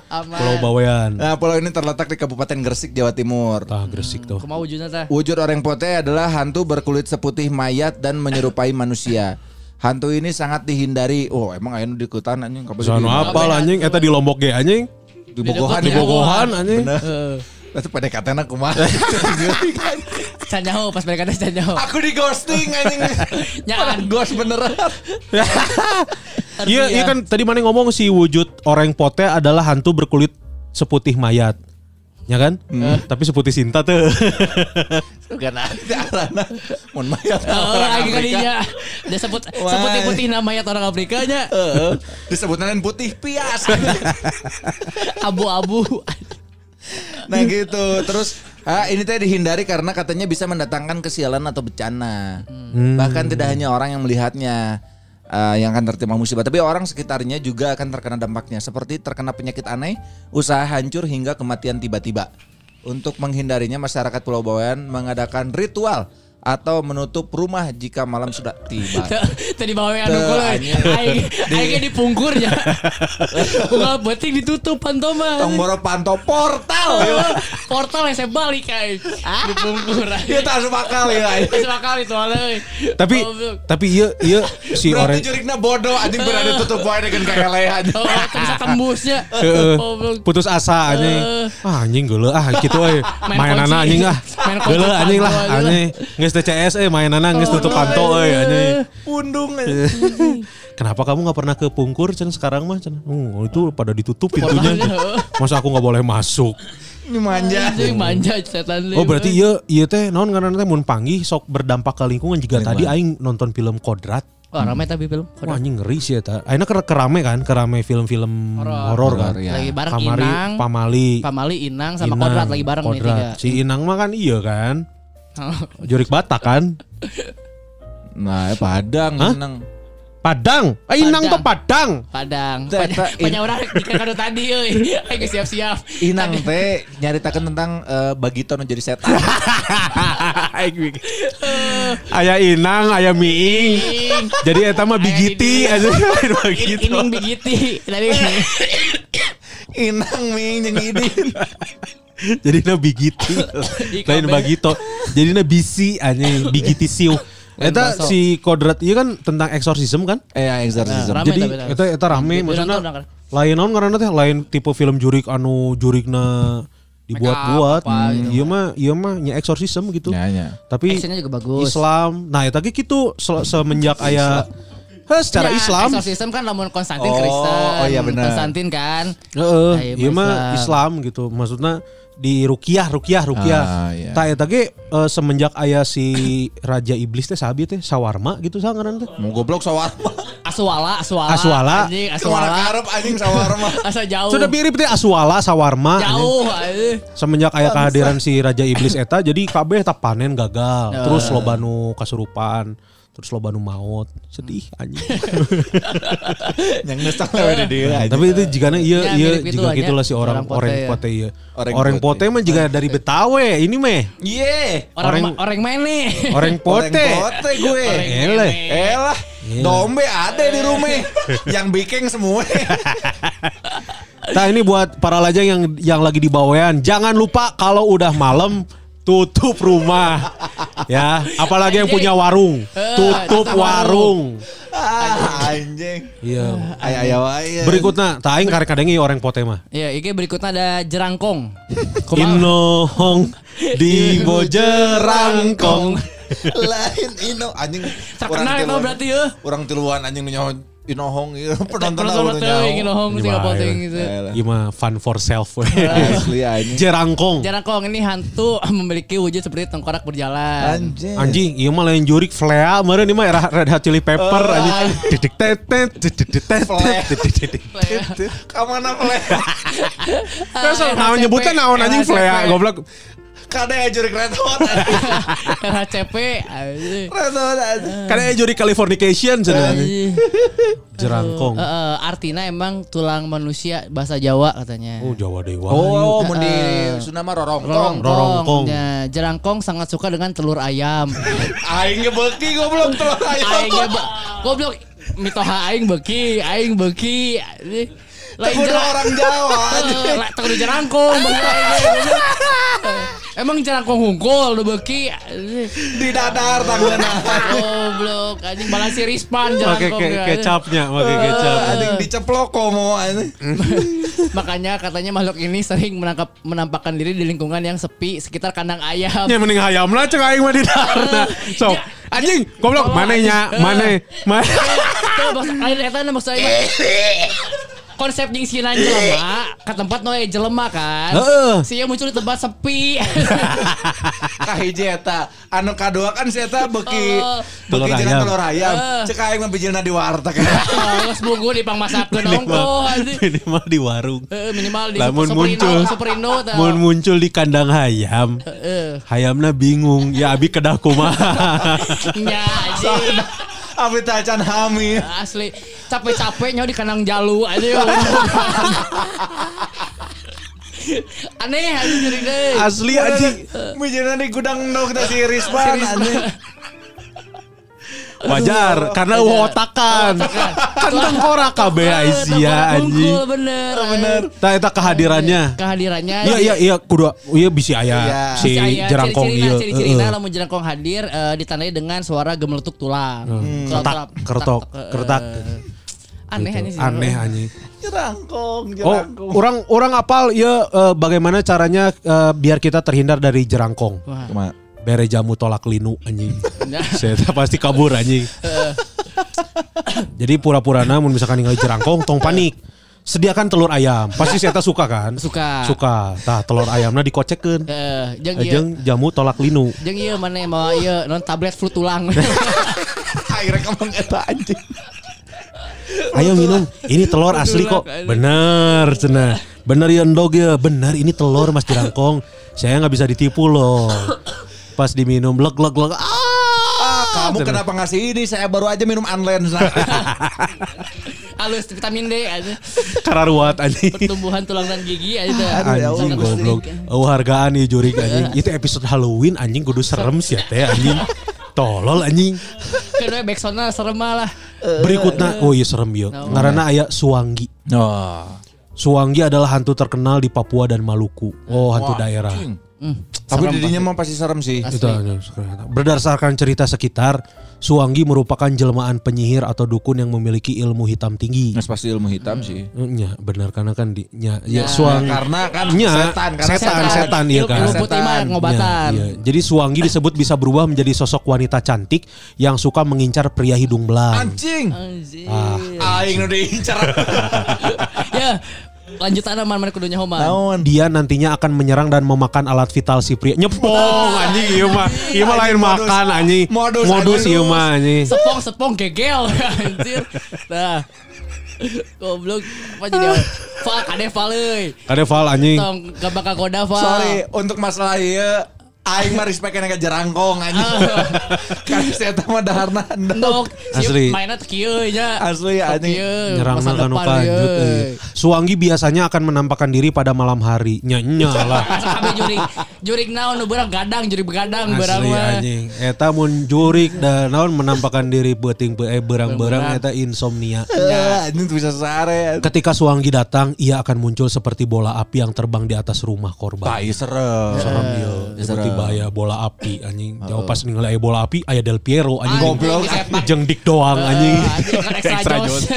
Pulau Bawean. Nah, pulau ini terletak di Kabupaten Gresik, Jawa Timur. Tah Gresik tuh. Kumaha wujudna tah? Wujud orang pote adalah hantu berkulit seputih mayat dan menyerupai manusia. Hantu ini sangat dihindari. Oh, emang aya nu di kutan anjing Sono apa anjing eta di Lombok ge anjing. Di Bogohan Di. Bogohan anjing. Itu PDKT-na kumaha. <laughs> Can nyaho pas mereka can nyaho. Aku di ghosting anjing. <laughs> Nyaan. Ghost beneran. <laughs> Iya, iya kan tadi mana ngomong si wujud orang pote adalah hantu berkulit seputih mayat. Ya kan? Tapi seputih Sinta tuh. Ada alana. Mun mayat Oh, orang lagi Afrika. kalinya. Dia sebut sebutin putih namanya orang Afrika nya. Heeh. Disebutnya putih pias. Abu-abu. Nah gitu. Terus ah, ini teh dihindari karena katanya bisa mendatangkan kesialan atau bencana. Bahkan tidak hanya orang yang melihatnya ah, yang akan tertimpa musibah, tapi orang sekitarnya juga akan terkena dampaknya seperti terkena penyakit aneh, usaha hancur hingga kematian tiba-tiba. Untuk menghindarinya masyarakat Pulau Bawean mengadakan ritual atau menutup rumah jika malam sudah tiba. <laughs> Tadi bawa anu Teu, kula. anjing. Aing <laughs> aing dipungkurnya. <laughs> Unggal penting ditutup pantoma. Tong boro pantau portal. Portal yang saya balik aing. Dipungkur Dia aing. tak masuk akal ya. Masuk akal itu aleuy. tapi Goblok. tapi iya iya si orang Berarti jurikna bodoh anjing berada tutup wae dengan kekelehan. Oh, itu bisa tembusnya. Goblok. putus asa anjing. Ah anjing geuleuh ah gitu euy. Main Mainana kunci. anjing ah. Geuleuh anjing panto lah. anjing. Geus teu CS euy mainana geus tutup panto euy anjing. Pundung <laughs> Kenapa kamu nggak pernah ke Pungkur Cen sekarang mah Cen? Hmm, itu pada ditutup pintunya. Masa aku nggak boleh masuk? Ini manja. Anjing manja setan Oh berarti iya iya teh non karena teh mun panggih sok berdampak ke lingkungan jika tadi aing nonton film Kodrat. Oh rame tapi film. Wah anjing ngeri sih. Ayeuna ker kerame kan, kerame film-film horor kan. Ya. Lagi bareng Kamari, Inang, Pamali, Pamali Inang sama Inang, Kodrat lagi bareng nih Kodrat. tiga. Si Inang mah kan iya kan. <laughs> Jurik Batak kan. Nah, Padang Hah? Inang. Padang. Ah Inang Padang. tuh Padang. Padang. Banyak, orang jika kado tadi euy. <laughs> Ayo siap-siap. Inang teh nyaritakeun tentang eh, Bagito nu jadi setan. <laughs> Ayah Inang, ayah Miing. Ing. Jadi eta mah bigiti aja. Ining bigiti. Tadi Inang ming jeung Idin. Jadi na bigiti. lain bagito. Jadi na bisi anjing <laughs> bigiti siu. Eta si kodrat iya kan tentang eksorsisme kan? Eh, exorcism. Nah, Jadi tapi, tapi. eta eta rame maksudnya lain naon karena teh lain tipe film jurik anu jurikna dibuat-buat. Apa gitu. Iya mah iya mah nya eksorsisme gitu. Ya, ya. Tapi Actionnya juga bagus. Islam. Nah, eta ge kitu se- semenjak aya Heh, secara Ya, Islam. Exorcism kan lamun Konstantin Oh, Kristen. oh iya benar. Konstantin kan. Heeh, Ah, iya mah Islam gitu. Maksudnya di rukiah, rukiah, rukiah. Ah, iya. Tah eta ge eh, semenjak aya si raja iblis teh sabi teh sawarma gitu sangaran teh. Mau goblok sawarma. Aswala, aswala. Aswala. Anjing, aswala. karep anjing sawarma. <laughs> Asa jauh. Sudah mirip teh aswala sawarma. jauh. anjing. Semenjak aya kehadiran si raja iblis eta jadi kabeh tak panen gagal. Terus loba nu kasurupan. Terus loba nu maut. Sedih anjing. <laughs> Yang ngestak lewe di dia. Tapi itu jigana iya Ya, iya mirip itu juga lah, ya. gitulah si orang Orang pote ya. iya. Orang pote. mah juga dari Betawi. Ini meh Iya. Orang Orang- orang mana? orang pote. Pote gue. Ele. Elah. Dombe ada di rumah. <laughs> Yang bikin semua. <laughs> Nah ini buat para lajang yang yang lagi di bawean, jangan lupa kalau udah malam tutup rumah. ya, apalagi yang punya warung, tutup warung. Ah, anjing. Iya. Aya aya wae. Berikutnya, tak aing karek kadengi orang pote mah. Iya, iki berikutnya ada jerangkong. Inohong di bojerangkong. lain ino anjing. Terkenal itu berarti ya. Orang tiluan anjing nyaho inohong ieu penonton Penonton udah nginohong sing Gimana? penting gitu. Elah. Gimana fun for self. <laughs> Asli <laughs> anjing. Jerangkong. Jerangkong ini hantu <laughs> memiliki wujud seperti tengkorak berjalan. Anjing. Anjing, iya mah lain jurik flea, meureun ini mah era Red Hot Chili Pepper anjing. Titik tetet, titik tetet, titik tetet. Kamana play? Terus naon nyebutnya naon anjing flea, goblok. Kade jurik red hot. RHCP. anjing. Red hot aya jurik Californication. Anjing. Jerangkong. Eh, eh, artinya emang tulang manusia bahasa Jawa katanya. Oh Jawa Dewa. Oh, mun di Sunda mah rorongkong. Rorongkong. Ya, jerangkong sangat suka dengan telur ayam. Aing ge beuki goblok telur ayam. aing goblok mitoha aing beki, aing beki. Lain orang Jawa. Eh, kudu jerangkong <laughs> aing. Eh, Emang jerangkong hungkul udah beki. Di dadar tanganna. Goblok, anjing balas si rispan Pakai jerangkong. ke ya. kecapnya, pakai kecap. Anjing diceplok komo anjing. Makanya katanya makhluk ini sering menangkap menampakkan diri di lingkungan yang sepi sekitar kandang ayam. Ya mending hayam lah cek aing mah di darna. Sok. Anjing, goblok mana nya? Mana? Mana? Tuh, bos, lain eta na maksud aing mah. Konsep jeung sieun jelema ke tempat aya jelema kan. Heeh. Sia muncul di tempat sepi. <laughs> Kahiji eta anu kadua kan si eta beuki ayam. jeung telur ayam. Eh. Cek aing mah bijilna di warteg. <laughs> Geus buku dipangmasakeun ongko anjing. Minimal di warung. Heeh, minimal di Lamun muncul. Superindo. Mun muncul di kandang hayam. Heeh. Hayamna bingung, ya abi kedah kumaha. <laughs> Nya anjing. Abi tacan hamil. Asli capek-capek nyawa di kandang jalu aja. <laughs> Aneh anjing jadi deh. Asli anjing. <laughs> Bijilna di gudang nu kita si anjing. Wajar karena otakan. Kan tengkorak kabeh Aisyah anjing. Bener. Bener. Tah eta kehadirannya. Kehadirannya. Iya iya iya kudu iya bisi aya Iya. si jerangkong ciri-cirina, iya. ciri-cirina Heeh. lamun jerangkong hadir eh, ditandai dengan suara gemeletuk tulang. Ketak, keretok, keretak. Aneh aneh sih. Aneh anjing. Jerangkong, Oh, jerangkong. orang orang apal ya eh, bagaimana caranya eh, biar kita terhindar dari jerangkong. Wah. Bere jamu tolak linu anjing. <laughs> Saya pasti kabur anjing. Jadi pura-pura namun misalkan ningali jerangkong tong panik. sediakan telur ayam. Pasti saya suka kan? Suka. Suka. Tah telur ayamna dikocekeun. Eh, jeung Eh, ieu Jeung jamu tolak linu. jeung ieu mana bawa ieu non tablet flu tulang. <laughs> Akhirnya ngomong eta anjing. Ayo minum. Ini telur asli kok. Bener, cenah. Bener ya endog ya. Bener ini telur Mas Jerangkong. Saya nggak bisa ditipu loh. Pas diminum leg leg leg. Ah, kamu kenapa ngasih ini? Saya baru aja minum unlens. <laughs> Halus vitamin D aja. Kararuat anjing. Pertumbuhan tulang dan gigi aja. Anjing Sangat goblok. Oh hargaan nih jurik anjing. Itu episode Halloween anjing kudu serem sih teh anjing. Tolol anjing. Kedua backsoundnya serem lah. Berikutnya oh iya serem ya. Ngaranna aya Suwangi. Oh. Suwangi adalah hantu terkenal di Papua dan Maluku. Oh, hantu daerah. Hmm, Tapi didinya mah pasti serem sih. Asli. Berdasarkan cerita sekitar, Suwangi merupakan jelmaan penyihir atau dukun yang memiliki ilmu hitam tinggi. Nah, pasti ilmu hitam sih. Nya, benar karena kan di ya, Ya, Suwangi. Karena kan Nya, setan, karena setan, setan, iya Ilmu- kan. Ilmu putih mah Setan. ngobatan. Ya, ya. Jadi Suwangi disebut bisa berubah menjadi sosok wanita cantik yang suka mengincar pria hidung belang. Anjing. Anjir. Ah. Aing nu diincar. <laughs> ya, lanjutan aman mana kudunya homan. Naon? Dia nantinya akan menyerang dan memakan alat vital si pria. Nyepong <laughs> anjing ieu mah. Ieu mah lain makan anjing. Modus, Modus ieu mah anjing. Sepong sepong gegel <laughs> anjir. Nah. Goblok apa jadi Fal kade fal euy. Kade Val anjing. Tong gak bakal koda fal. Sorry untuk masalah ieu aing mah respect ka jerangkong anjing. <laughs> Kan saya tahu mah daharna endog. Ndok Asli. Mainnya kieu nya. Asli anjing. Nyerang mah kanu kanjut euy. Suwangi biasanya akan menampakkan diri pada malam hari. Nya nya <laughs> lah. Kabeh jurik jurik naon nu beurang gadang jurik begadang beurang Asli mah. anjing. Eta mun jurik dan naon menampakkan diri beuting eh berang-berang eta insomnia. <laughs> Ya, tuh bisa sare. Ketika Suwangi datang, ia akan muncul seperti bola api yang terbang di atas rumah korban. Tai serem. Serem ya, seperti bahaya bola api anjing. Jauh pas ningali aya bola api, aya Del Piero anjing goblok. Jeung dik doang anjing. Kan <laughs> extra jos. <laughs>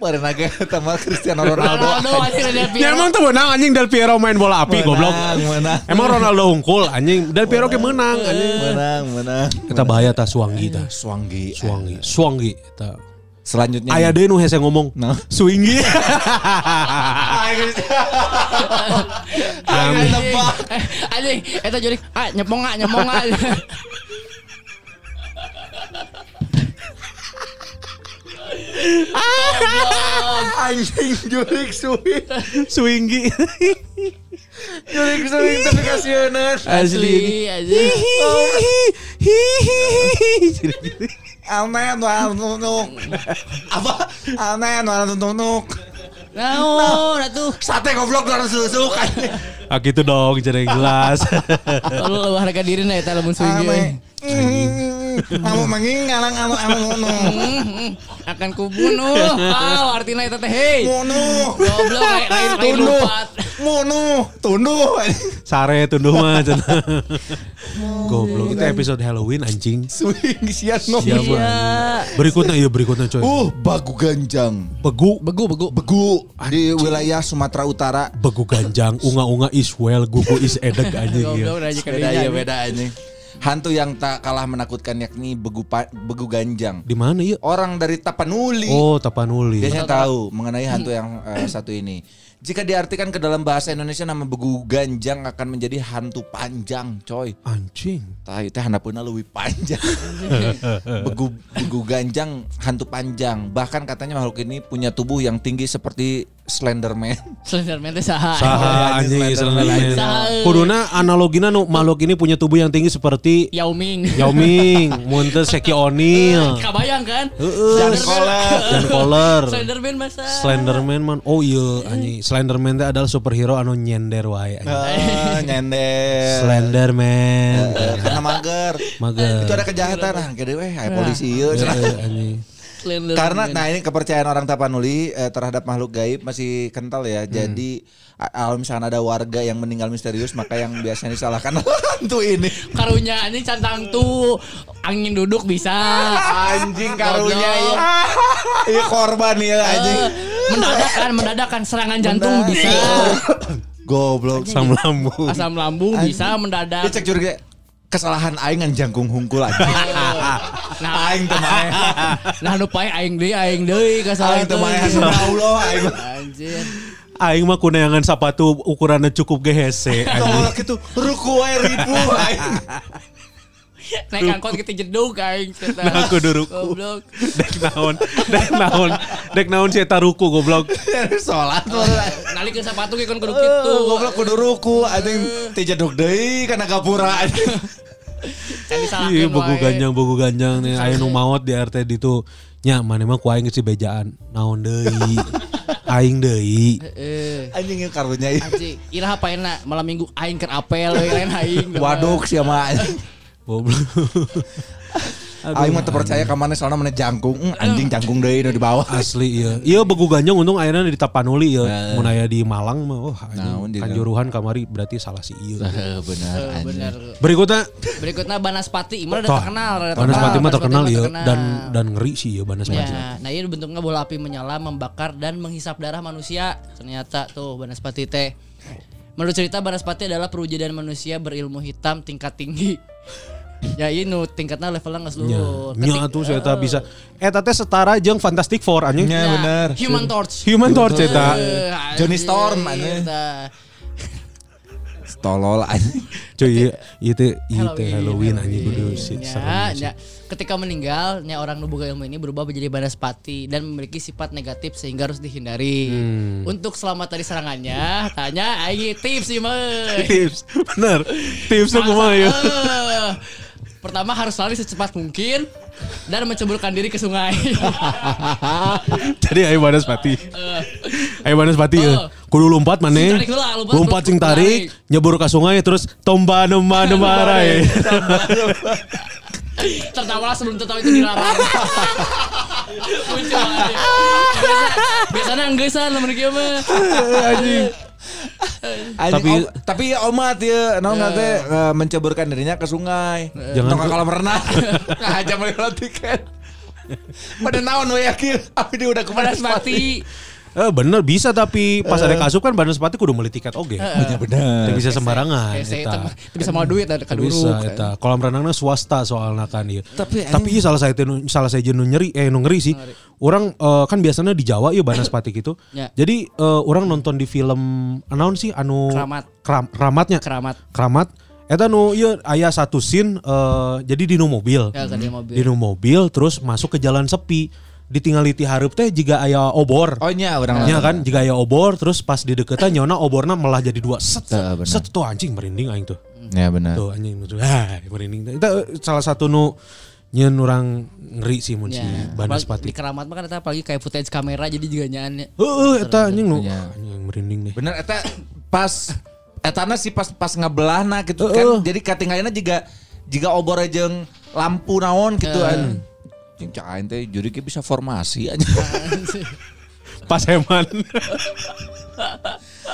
Kemarin aja sama Cristiano Ronaldo. Ronaldo anjing Ya Piero. emang tuh menang anjing Del Piero main bola api goblok. menang. Emang Ronaldo unggul anjing. Del Piero ke menang anjing. Menang, menang. Kita bahaya ta Suwangi ta. Swanggi. Suwangi, Suwangi ta. Selanjutnya. Aya deui nu hese ngomong. Nah. Swinggi. <laughs> Anjing. Eh, Anjing, eta jurik ah nyepong ah nyepong ah. anjing jurik suwi. Swinggi. Jurik suwi tapi kasihanan. Asli anjing. Amen wal nunuk. Apa? Amen wal nunuk. Naon atuh? Sate goblok harus susuk. Ah gitu dong, jadi jelas. Kalau lu harga diri na eta lamun swing Kamu mengingalang kamu kamu nunuk. akan kubunuh. Ah, artinya eta teh hei. Munu. Goblok lain lain lupat. Munu. Tunduh. Sare tunduh mah <laughs> cenah. Goblok itu episode Halloween anjing. Swing sian? Iya. Berikutnya iya berikutnya coy. Uh, bagu ganjang. Begu Begu begu. Begu di wilayah Sumatera Utara. begu ganjang, unga-unga is well, gugu is edeg anjing Goblok ya. aja Beda ya beda anjing. Hantu yang tak kalah menakutkan yakni begu pa- begu ganjang. Di mana ya? Orang dari Tapanuli. Oh, Tapanuli. Biasanya tahu mengenai hantu yang eh, satu ini. Jika diartikan ke dalam bahasa Indonesia nama begu ganjang akan menjadi hantu panjang, coy. Anjing. Tah itu handapeuna leuwih panjang. <laughs> begu begu ganjang hantu panjang. Bahkan katanya makhluk ini punya tubuh yang tinggi seperti Slenderman. Slenderman teh saha? Saha anjing Slenderman. Saha. Kuduna analogina nu makhluk ini punya tubuh yang tinggi seperti Yao Ming. Yao Ming, mun teu Shaquille O'Neal. Kabayang kan? Heeh. Jan Koller. Jan Koller. Slenderman masa. Slenderman man. Oh iya anjing. Slenderman teh adalah superhero anu nyender wae. Ah, nyender. Slenderman. Eh, karena mager. Mager. Itu ada kejahatan nah, gede weh, aya polisi ieu. Karena nah ini kepercayaan orang Tapanuli eh, terhadap makhluk gaib masih kental ya. Jadi a- kalau misalnya ada warga yang meninggal misterius maka yang biasanya disalahkan <laughs> hantu ini. karunya anjing cantang tuh angin duduk bisa. Anjing karunya Goblok. iya. <laughs> Iya korban ya anjing. Eh, mendadak kan, mendadak kan serangan jantung Mendadak. bisa. Goblok. Asam lambung. Asam lambung bisa mendadak. Dia cek curiga. Kesalahan aing ngan jangkung hungkul aja. Nah, aing teh mae. <laughs> nah nu pae aing deui aing deui kasalahan Aing teh mae. Allah aing. Anjir. Aing mah kuneangan sepatu ukurannya cukup GHC. Tolak itu ruku wae ribu aing. <laughs> Naik angkot kita jeduk aing cerita. Nah, aku duruku. Goblok. Dek naon, dek naon, dek naon si eta ruku goblok. Salat Nalikeun sepatu ge kan kudu Tuh, kitu. goblok kudu ruku anjing teh jeduk deui kana gapura disalahkeun Iya, buku wae. ganjang, buku ganjang nih. Aya nu maot di RT itu. Nya, mana mah ku aing geus bejaan. Naon deui. Aing deui. Heeh. Anjing karunya ieu. Anjing, iraha paena malam minggu aing keur apel lain aing. <laughs> Waduk sia mah. Goblok. <laughs> Aing mah teu percaya ka mana soalna mana jangkung. Hmm, Anjing jangkung deui nu di bawah. Asli iya. Iya buku ganjang untung akhirnya di Tapanuli ya. Mun aya di Malang mah oh anjing kanjuruhan kamari berarti salah si iya. Heeh, <laughs> bener Eh, anjing. Bener. Berikutnya Berikutnya Banaspati, Imar udah terkenal. Banaspati mah terkenal ya terkenal. dan dan ngeri sih ya Banaspati. Ya, nah ini bentuknya bola api menyala, membakar dan menghisap darah manusia. Ternyata tuh Banaspati teh. Menurut cerita Banaspati adalah perwujudan manusia berilmu hitam tingkat tinggi. Ya ini tingkatnya levelnya nggak Nya, seluruh. nya tuh saya tak bisa. Eh teh setara jeung Fantastic Four anjing. Nya, bener. Human Torch. Human Torch eta. Eh, Johnny Storm, anjing. Tolol anjing. Cuy, iya ieu teh ieu teh Halloween, anjing kudu Ya, ya. Ketika meninggal, nya orang nubuga ilmu ini berubah menjadi banaspati dan memiliki sifat negatif sehingga harus dihindari. Hmm. Untuk selamat dari serangannya, tanya aing tips sih <laughs> mah. Tips, bener. Tipsnya kumaha ya? Eh, Pertama harus lari secepat mungkin dan menceburkan diri ke sungai. <laughs> Jadi ayo Banaspati. Ayo Banaspati ya. Kudu lompat mana? lompat, sing tarik, nyebur ke sungai terus tomba nema nema rai. Tertawa sebelum tertawa itu dilarang. <laughs> Biasa- Biasanya enggesan lamun kieu mah. Anjing, Tapi- om- tapi omat ya, naon nggak teh eh, menceburkan dirinya ke sungai. Jangan Jangan ke- kalau renang. <laughs> Ngajak beli tiket. Pada naon we yakin, udah ke mana Banaspati. Eh bener bisa tapi pas ada kasup kan Banaspati kudu beli tiket oge. Bener bener. Tidak bisa sembarangan. Eta. bisa mau duit ada Teu bisa kaduruk. eta. Kolam renangnya swasta soalnya kan ieu. Tapi tapi iya salah saya salah saya nu nyeri eh nu ngeri sih. Orang eh, kan biasanya di Jawa ya Banaspati gitu. Ya. Jadi eh, orang nonton di film naon sih anu Keramat. Kram- keramatnya. Keramat. Keramat. Eta nu ieu aya satu scene eh, jadi di nu mobil. Ya, kan di mobil. Di nu mobil terus masuk ke jalan sepi. Ditinggali ti hareup teh jika aya obor. Oh nya orang Nya kan jika aya obor terus pas di deketan nyona oborna malah jadi dua set. Bener. Set tuh anjing merinding aing tuh. Ya benar. Tuh anjing tuh ah merinding. Itu salah satu nu nyeun orang ngeri sih mun si Ya, apalagi Di Banaspati. keramat mah kan eta apalagi kayak footage kamera jadi juga nyaannya. Heeh eta anjing nu Iya. anjing merinding nih. Bener eta pas etana sih pas pas ngebelahna gitu Heeh. kan. Jadi katingalina juga jika obor jeung lampu naon gitu an. Jeung cak aing teh juri bisa formasi aja. <laughs> Pas Heman. <laughs>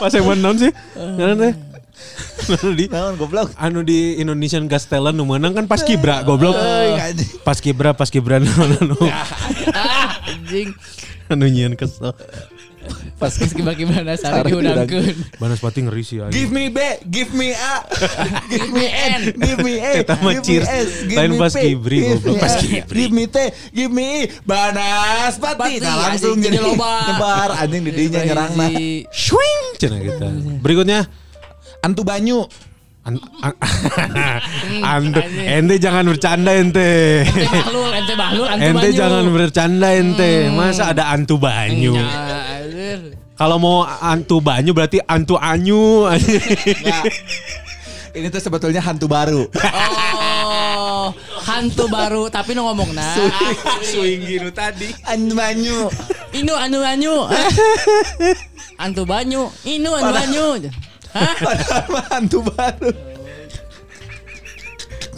Pas Heman naon sih? Naon teh? Naon di goblok. anu di Indonesian Gas Talent nu menang kan pas Kibra goblok. anjing. Pas Kibra pas Kibra naon anu <laughs> anjing. anu nyieun kesel. <laughs> Pas geus gimana sari Sari diundangkeun. Banaspati ngeri sih anjing. Give me B, give <laughs> me A, Give me N. give me A, Eta mah give me cheers. S, give Lain me pas goblok. me Pas A, Kibri. Give me T, give me I, Banaspati. Pati, Nah langsung jadi loba. nyebar anjing di dinya nyerangna. Swing cenah kita. Berikutnya Antu banyu. An- an- <laughs> Ante, ente jangan bercanda ente. Ente bahlul, ente bahlul, ente Ente banyu. jangan bercanda ente. Masa ada antu banyu? Ya, anjir. Kalau mau antu banyu berarti antu anyu. Nah, ini tuh sebetulnya hantu baru. Oh, hantu baru tapi nu ngomong nah. Swing gitu tadi. Antu banyu. Inu anu banyu. Hah? Antu banyu. Inu anu banyu. Hah? Padahal hantu baru.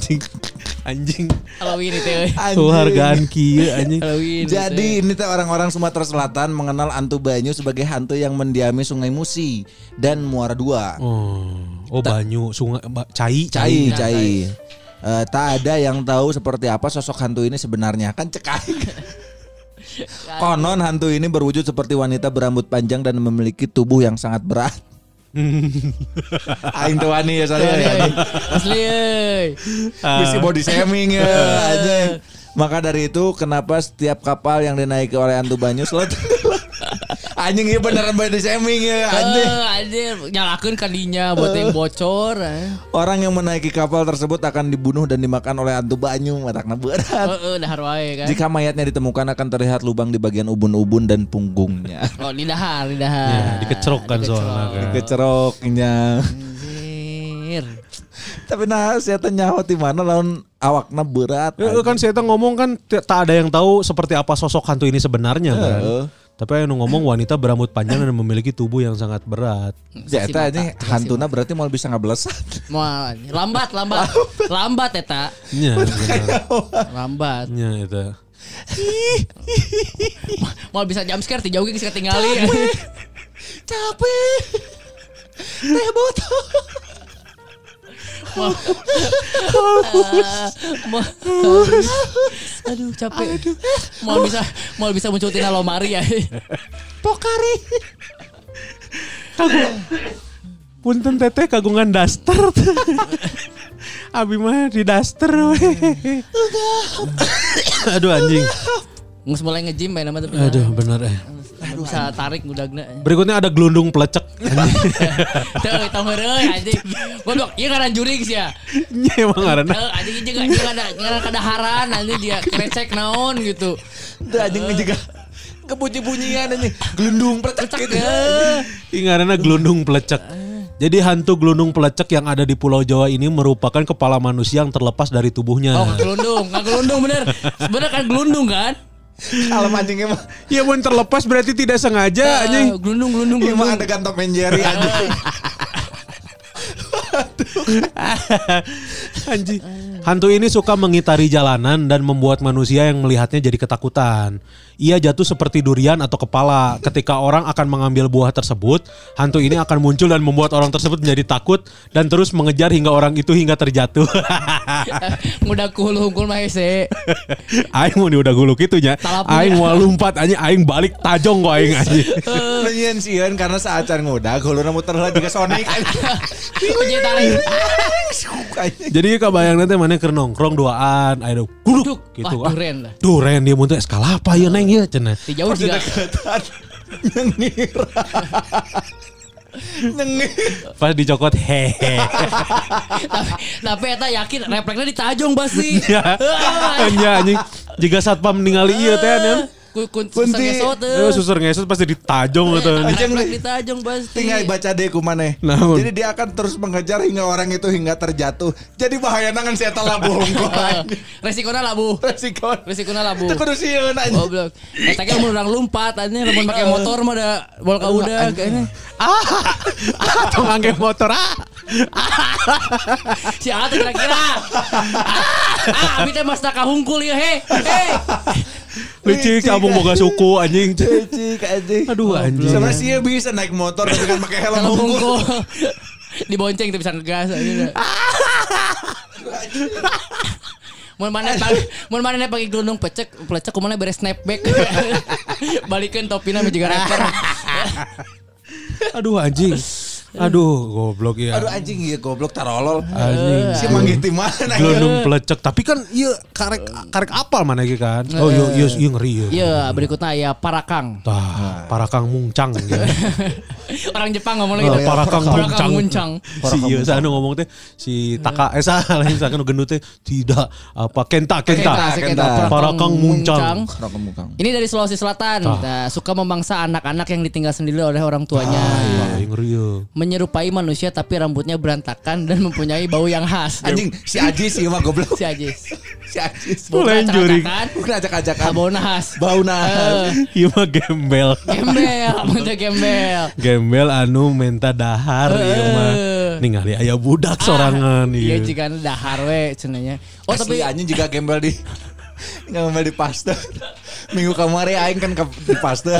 <laughs> Anjing. Halloween itu. <laughs> hargaan kieu anjing. Halloween. itu. Jadi ini teh orang-orang Sumatera Selatan mengenal Antu Banyu sebagai hantu yang mendiami Sungai Musi dan Muara Dua. Oh, oh banyu sungai ba- cai Cai, cai. Eh, tak ada yang tahu seperti apa sosok hantu ini sebenarnya kan cekai. <laughs> Konon hantu ini berwujud seperti wanita berambut panjang dan memiliki tubuh yang sangat berat. Aing tuh wani ya saya ya. Asli euy. Bisa body shaming ya <laughs> anjing. Maka dari itu kenapa setiap kapal yang dinaiki oleh Antu Banyu selalu anjing iya beneran body shaming ya anjing. Eh, anjir nyalakeun kadinya buat yang bocor. eh. Orang yang menaiki kapal tersebut akan dibunuh dan dimakan oleh Antu Banyu matakna berat. Heeh, dahar wae kan. Jika mayatnya ditemukan akan terlihat lubang di bagian ubun-ubun dan punggungnya. Oh, di dahar, di dahar. Ya, dikecerok kan soalnya kan. Keceroknya. Anjir. Tapi nah saya nyaho di mana lawan awakna berat. Ya, kan saya tuh ngomong kan tak ada yang tahu seperti apa sosok hantu ini sebenarnya kan. Tapi yang ngomong wanita berambut panjang dan memiliki tubuh yang sangat berat. Ya eta ini hantuna berarti mau bisa ngabelesan. Moal lambat, lambat. lambat eta. Nya. Lambat. Nya itu. <laughs> Mau bisa jump scare ti jauh geus ketinggali. Capek. Teh botol. Mau Aduh capek. Mau bisa mau bisa muncul tina lomari ya. Pokari. Punten teteh kagungan daster. Abi mah di daster we. Aduh anjing. Ngus mulai nge-gym nama tapi. Aduh bener eh. Bisa tarik budakna. Berikutnya ada gelundung pelecek. <laughs> Teu eta heureuy anjing. Goblok, ieu ngaran jurig sih ya. Nya emang ngaranna. Anjing juga ada ngaran kadaharan anjing dia krecek naon gitu. Tuh anjing juga kebunyi-bunyian ini gelundung pretek gitu. Ih, ngaranna gelundung pelecek. Jadi hantu gelundung pelecek yang ada di Pulau Jawa ini merupakan kepala manusia yang terlepas dari tubuhnya. Oh, gelundung, nggak gelundung bener. Bener kan gelundung kan? Kalau anjingnya mah Ya mun terlepas berarti tidak sengaja anjing. Ah, gelundung, gelundung, Iya mah gelundung. ada Tom and Jerry anjing. Anjing. Hantu ini suka mengitari jalanan dan membuat manusia yang melihatnya jadi ketakutan. Ia jatuh seperti durian atau kepala. Ketika orang akan mengambil buah tersebut, hantu ini akan muncul dan membuat orang tersebut menjadi takut dan terus mengejar hingga orang itu hingga terjatuh. <laughs> Mudah kuhul hungkul mah hese. <laughs> aing mau udah guluk itu nya. Talapu Aing ya. mau lompat anjing aing balik tajong kok aing anjing. <laughs> Nyian sieun karena saat can ngudag huluna muter heula juga Sonic. Anjing. Jadi kebayang nanti mana keur nongkrong duaan, ayo guduk Duk. gitu. Wah, duren lah. Duren dia muntah eskalapa ya neng ya cenah. Di jauh juga. <laughs> Nyengir. <laughs> Nyengir. Pas dicokot hehe. tapi tapi eta yakin refleksnya ditajong pasti. Ya, nya <laughs> anjing. Jika satpam ningali ieu teh nya. Kun kun Kunti. ngesot Eh, susur ngesot pasti ditajong gitu. Refleks ditajong pasti. Tinggal baca deh kumaneh. Naon? Jadi dia akan terus mengejar hingga orang itu hingga terjatuh. Jadi bahaya nangan saya telah bohong kok. anjing. Resikonya labu. <laughs> Resiko. Resikonya labu. Itu kudu sieun anjing. Goblok. Eta ge mun urang lompat anjing lamun make motor mah da bol ka udah kayaknya. Atau ngangge motor ah. Si Ata kira-kira. Ah, abi teh mas kahungkul ya he. He. Licik kamu boga suku anjing. Cicik anjing. Aduh anjing. Sebenarnya sih bisa naik motor tapi kan pakai helm hungkul. Dibonceng tuh bisa ngegas aja. <laughs> Mun mana pang, mun mana pakai gelundung pecek, plecek kumaha beres snapback. <laughs> Balikeun topina mah juga rapper. Aduh anjing. Aduh goblok ya. Aduh anjing iya goblok tarolol. Anjing. Si manggiti mana? Gelundung pelecek tapi kan iya karek karek apal mana gitu kan. Oh iya iya iya ngeri ya. Iya, berikutnya ya Parakang. Tah, para kang mungcang gitu. <laughs> Orang Jepang ngomong Oh, gitu. para kang Parakang muncang. muncang. Si iya sana ngomong teh si Taka eh salah nu gendut teh tidak apa Kenta Kenta. Para kang muncang. Ini dari Sulawesi Selatan. Nah, suka memangsa anak-anak yang ditinggal sendiri oleh orang tuanya. Wah, ngeri ya. Menyerupai manusia tapi rambutnya berantakan dan mempunyai bau yang khas. Anjing si Aji sih mah goblok. Si Ajis. Si Ajis. Mulai acak-acakan, Bukan ajak-ajakan. ah, bau nahas. Bau nah. Eh, Iya mah gembel. gembel, muntah gembel. Gembel anu menta dahar ieu mah. Ningali aya budak sorangan Iya ieu. jika dahar we cenanya. Oh Oh tapi anjing juga gembel di <laughs> gembel di paste. Minggu kemarin aing kan ke di paste.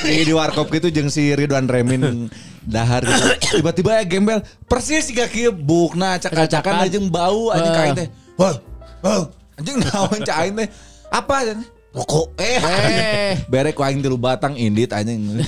di, di warkop gitu jeung si Ridwan Remin dahar gitu. Tiba-tiba ya gembel persis siga kieu bukna acak-acakan aja bau anjing Eh. kain teh. Wah, wah, anjing naon aing teh. Apa anjing? Rokok. Eh, Eh. <laughs> berek aing tilu batang indit anjing.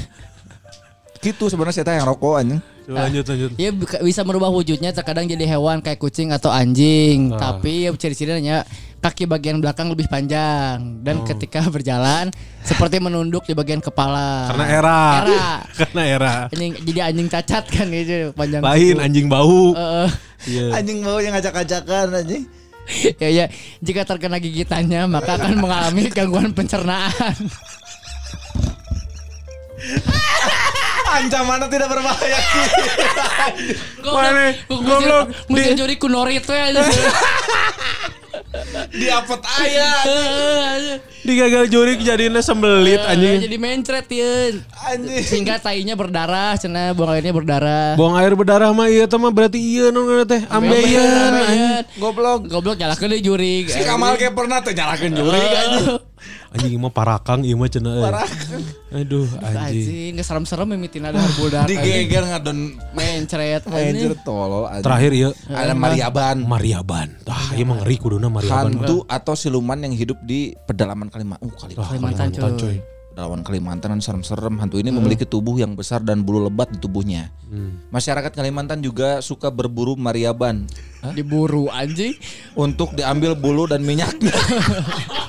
gitu sebenarnya saya yang rokok anjing. Coba lanjut lanjut. Ya bisa- bisa merubah wujudnya terkadang jadi hewan kayak kucing atau anjing. Tapi ya ciri-cirinya kaki bagian belakang lebih panjang dan ketika berjalan seperti menunduk di bagian kepala. Karena era. Era. <laughs> Karena era. Anjing, jadi anjing cacat kan gitu panjang. Lain anjing bau. Heeh. Iya. Anjing mau yang ngacak-ngacakan anjing. <laughs> ya ya jika terkena gigitannya maka akan mengalami gangguan pencernaan. <laughs> Ancamannya tidak berbahaya sih. Mana? Goblok. Kunorit we aja. <laughs> Diapet ayah. Digagal juri jadinya sembelit Eh, anjing. Jadi mencret ya. Anjing. Sehingga tainya berdarah, cenah buang airnya berdarah. Buang air berdarah mah iya teh mah berarti iya non teh ambeien anjing. Goblok. Goblok nyalakeun deui juri. Si Kamal kayak pernah tuh nyalakan juri anjing. Anjing mah parakang ieu mah cenah. euy. Aduh anjing. Anjing, geus serem-serem mimitina dahar budak. Digeger ngadon mencret. anjir tolol anjing. Terakhir ieu ada Mariaban. Mariaban. Tah ieu mah ngeri kuduna Mariaban. Hantu atau siluman yang hidup di pedalaman Kalimantan. Uh, Kalimantan. Kalimantan, coy. Pedalaman Kalimantan kan serem-serem. Hantu ini memiliki tubuh yang besar dan bulu lebat di tubuhnya. Masyarakat Kalimantan juga suka berburu Mariaban Hah? Diburu anjing. untuk diambil bulu dan minyaknya. <laughs>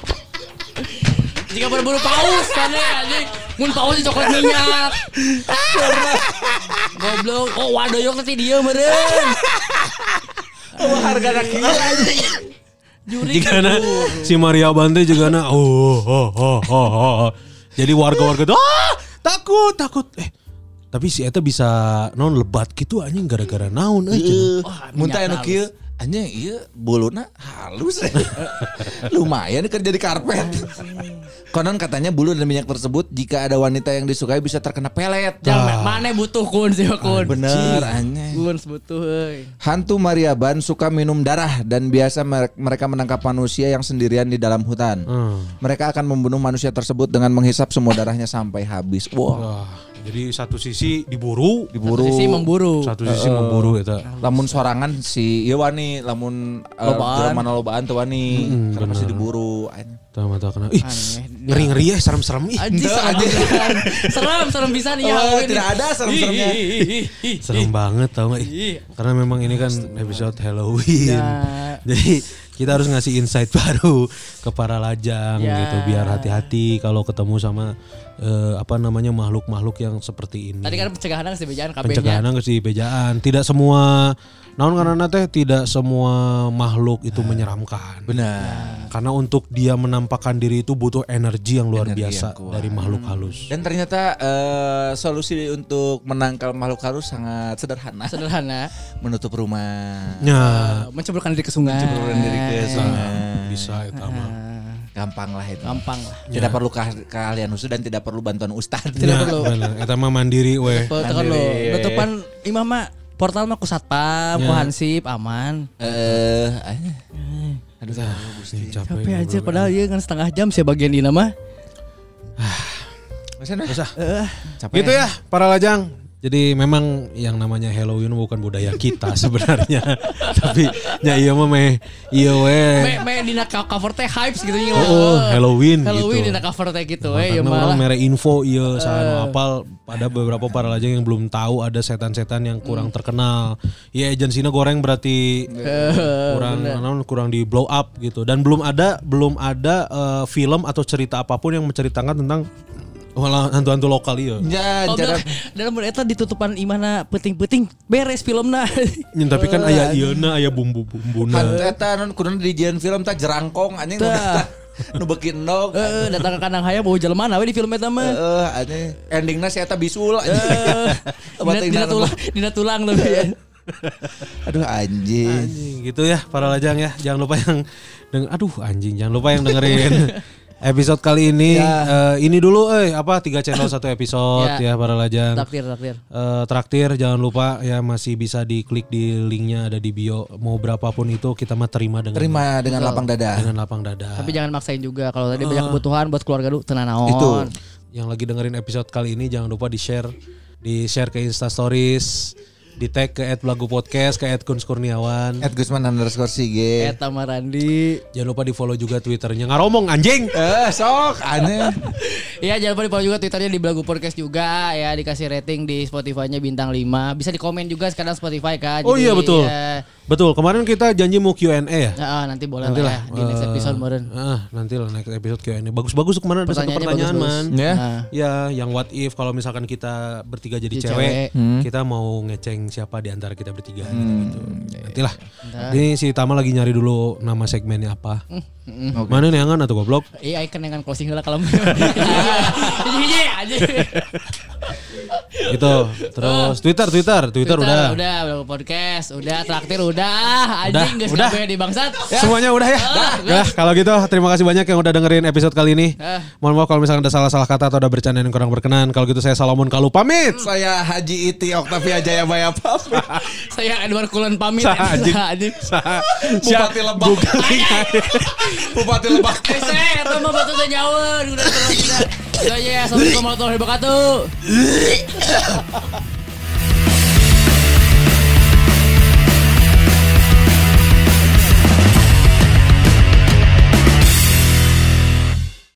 Jika berburu paus kan ya anjing. Mun paus coklat minyak. <laughs> Goblok. Oh wadoyok nanti dia meureun. Oh, harga rakyat anjing. Juri Jika na si Mariaban teh juga na oh, oh, oh, oh, oh. Jadi warga-warga tuh ah, takut takut eh tapi si Eta bisa non lebat gitu anjing gara-gara naon cenah. Muntah anu minyak kieu anjing ieu buluna halus. <laughs> Lumayan kerja di karpet. Konon katanya bulu dan minyak tersebut jika ada wanita yang disukai bisa terkena pelet. Jangan mana butuh kun sih kun. Bener anjing. Kun butuh euy. Hantu Mariaban suka minum darah dan biasa mere- mereka menangkap manusia yang sendirian di dalam hutan. Hmm. Mereka akan membunuh manusia tersebut dengan menghisap semua darahnya sampai habis. Wah, Wah, jadi satu sisi diburu, diburu. Sisi memburu. satu sisi memburu eta. Lamun sorangan si ieu wani, lamun uh, Lobaan. mana lobaan tuh wani, karena pasti diburu. Anjing. Tah mata kena. Ih, Aneh. ngeri-ngeri ya serem-serem ih. Anjing Ente, serem. Serem, serem bisa nih ya. Oh, ini. tidak ada serem-seremnya. Ih, ih, ih, ih. Serem banget tau gak? Ih, Karena memang ini kan episode Halloween. Ya. Jadi kita harus ngasih insight <laughs> baru ke para lajang Ya. gitu biar hati-hati kalau ketemu sama eh, apa namanya makhluk-makhluk yang seperti ini. Tadi kan pencegahan sih bejaan kabehnya. pencegahan ke si bejaan. Tidak semua naon karena teh tidak semua makhluk itu menyeramkan. Benar. Karena untuk dia menampakkan diri itu butuh energi yang luar Energi biasa yang dari makhluk halus. Dan ternyata eh, solusi untuk menangkal makhluk halus sangat sederhana. Sederhana. <laughs> Menutup rumah. Ya, Menceburkan diri ke sungai. Menceburkan diri ke sungai. bisa itu mah. Gampang lah itu. Gampang lah. Tidak perlu ke- keahlian khusus dan tidak perlu bantuan ustad. Tidak Ya, perlu. bener. Eta mah mandiri weh. Lo. Nutupan imam mah portal mah ku satpam, ku Ya. hansip aman. Eh, aduh, Ih, Capek ngobrol. aja padahal iya kan setengah jam sih bagian dina mah. Usah. capek. Gitu ya para lajang. Jadi memang yang namanya Halloween bukan budaya kita <laughs> sebenarnya. Tapi ya iya mah meh iya weh. Me me dina co- cover teh hypes gitu nya. Oh, Halloween, Halloween gitu. dina cover teh gitu we ya Karena malah. orang mere info iya saha apal ada beberapa para lajang yang belum tahu ada setan-setan yang kurang terkenal. Ya agensinya goreng berarti kurang naon, kurang di blow up gitu dan belum ada belum ada eh, film atau cerita apa pun yang menceritakan tentang malah hantu-hantu lokal iya. Ya, Oh, cara dalam eta ditutupan imana penting-penting beres filmna. Ya, tapi kan aya ieuna aya bumbu-bumbuna. hantu eta non kudu dijieun film tah jerangkong anjing nu beuki endog. Heeh, datang ke kandang hayam bawa jelema we di film eta mah. Heeh, anjing endingna si eta bisul Eh, anjing. <laughs> Dina tulang, dina tulang tapi ya. Aduh anjing. Anjing, gitu ya para lajang ya. Jangan lupa yang deng aduh anjing jangan lupa yang dengerin <laughs> episode kali ini. Eh, ini dulu eh apa tiga channel satu episode Ya. ya para lajang. Takdir takdir. Eh, traktir jangan lupa ya masih bisa diklik di linknya ada di bio mau berapapun itu kita mah terima dengan Terima dengan lapang dada. dengan lapang dada Tapi jangan maksain juga kalau tadi banyak kebutuhan buat keluarga lu tenan naon. Itu. yang lagi dengerin episode kali ini jangan lupa di share di share ke Insta Stories Di tag ke @belagu podcast, ke @kuns Kurniawan. At Gusman underscore Sige. Eta Marandi. Jangan lupa di follow juga twitternya ngaromong anjing. Eh, sok aneh. Iya jangan lupa di follow juga twitternya di Belagu Podcast juga ya dikasih rating di Spotify-nya bintang 5 bisa di komen juga sekarang Spotify kan Oh Jadi, iya betul. ya, Betul. Kemarin kita janji mau Q&A ya. ya, nanti boleh Nanti lah ya di next episode meren ah, nanti lah next episode Q&A. Bagus-bagus kemarin ada satu pertanyaan bagus-bagus. man. Ya. Nah, Ya, yang what if kalau misalkan kita bertiga jadi Jadi cewek, cewek. kita mau ngeceng siapa di antara kita bertiga Hmm. gitu. Nantilah. Ini si Tama lagi nyari dulu nama segmennya apa. Hmm, Mana nih angan atau goblok? Iya, icon yang closing lah kalau Jadi aja. Itu. Terus Twitter, Twitter, Twitter, udah. Udah, Belagu Podcast, udah traktir udah, anjing geus udah. di bangsat. Semuanya udah ya. Ah, Ya, kalau gitu terima kasih banyak yang udah dengerin episode kali ini. Ah. Mohon maaf kalau misalkan ada salah-salah kata atau ada bercanda yang kurang berkenan. Kalau gitu saya Salomon Kalu pamit. Saya Haji Iti Oktavia Jayabaya pamit. <laughs> Saya Edward Kulon pamit. Anjing. Saha, anjing. Bupati Lebak. Bupati Lebak. Eh, saya mah batu teh nyawer, udah. Itu ya, Assalamualaikum warahmatullahi wabarakatuh. <laughs>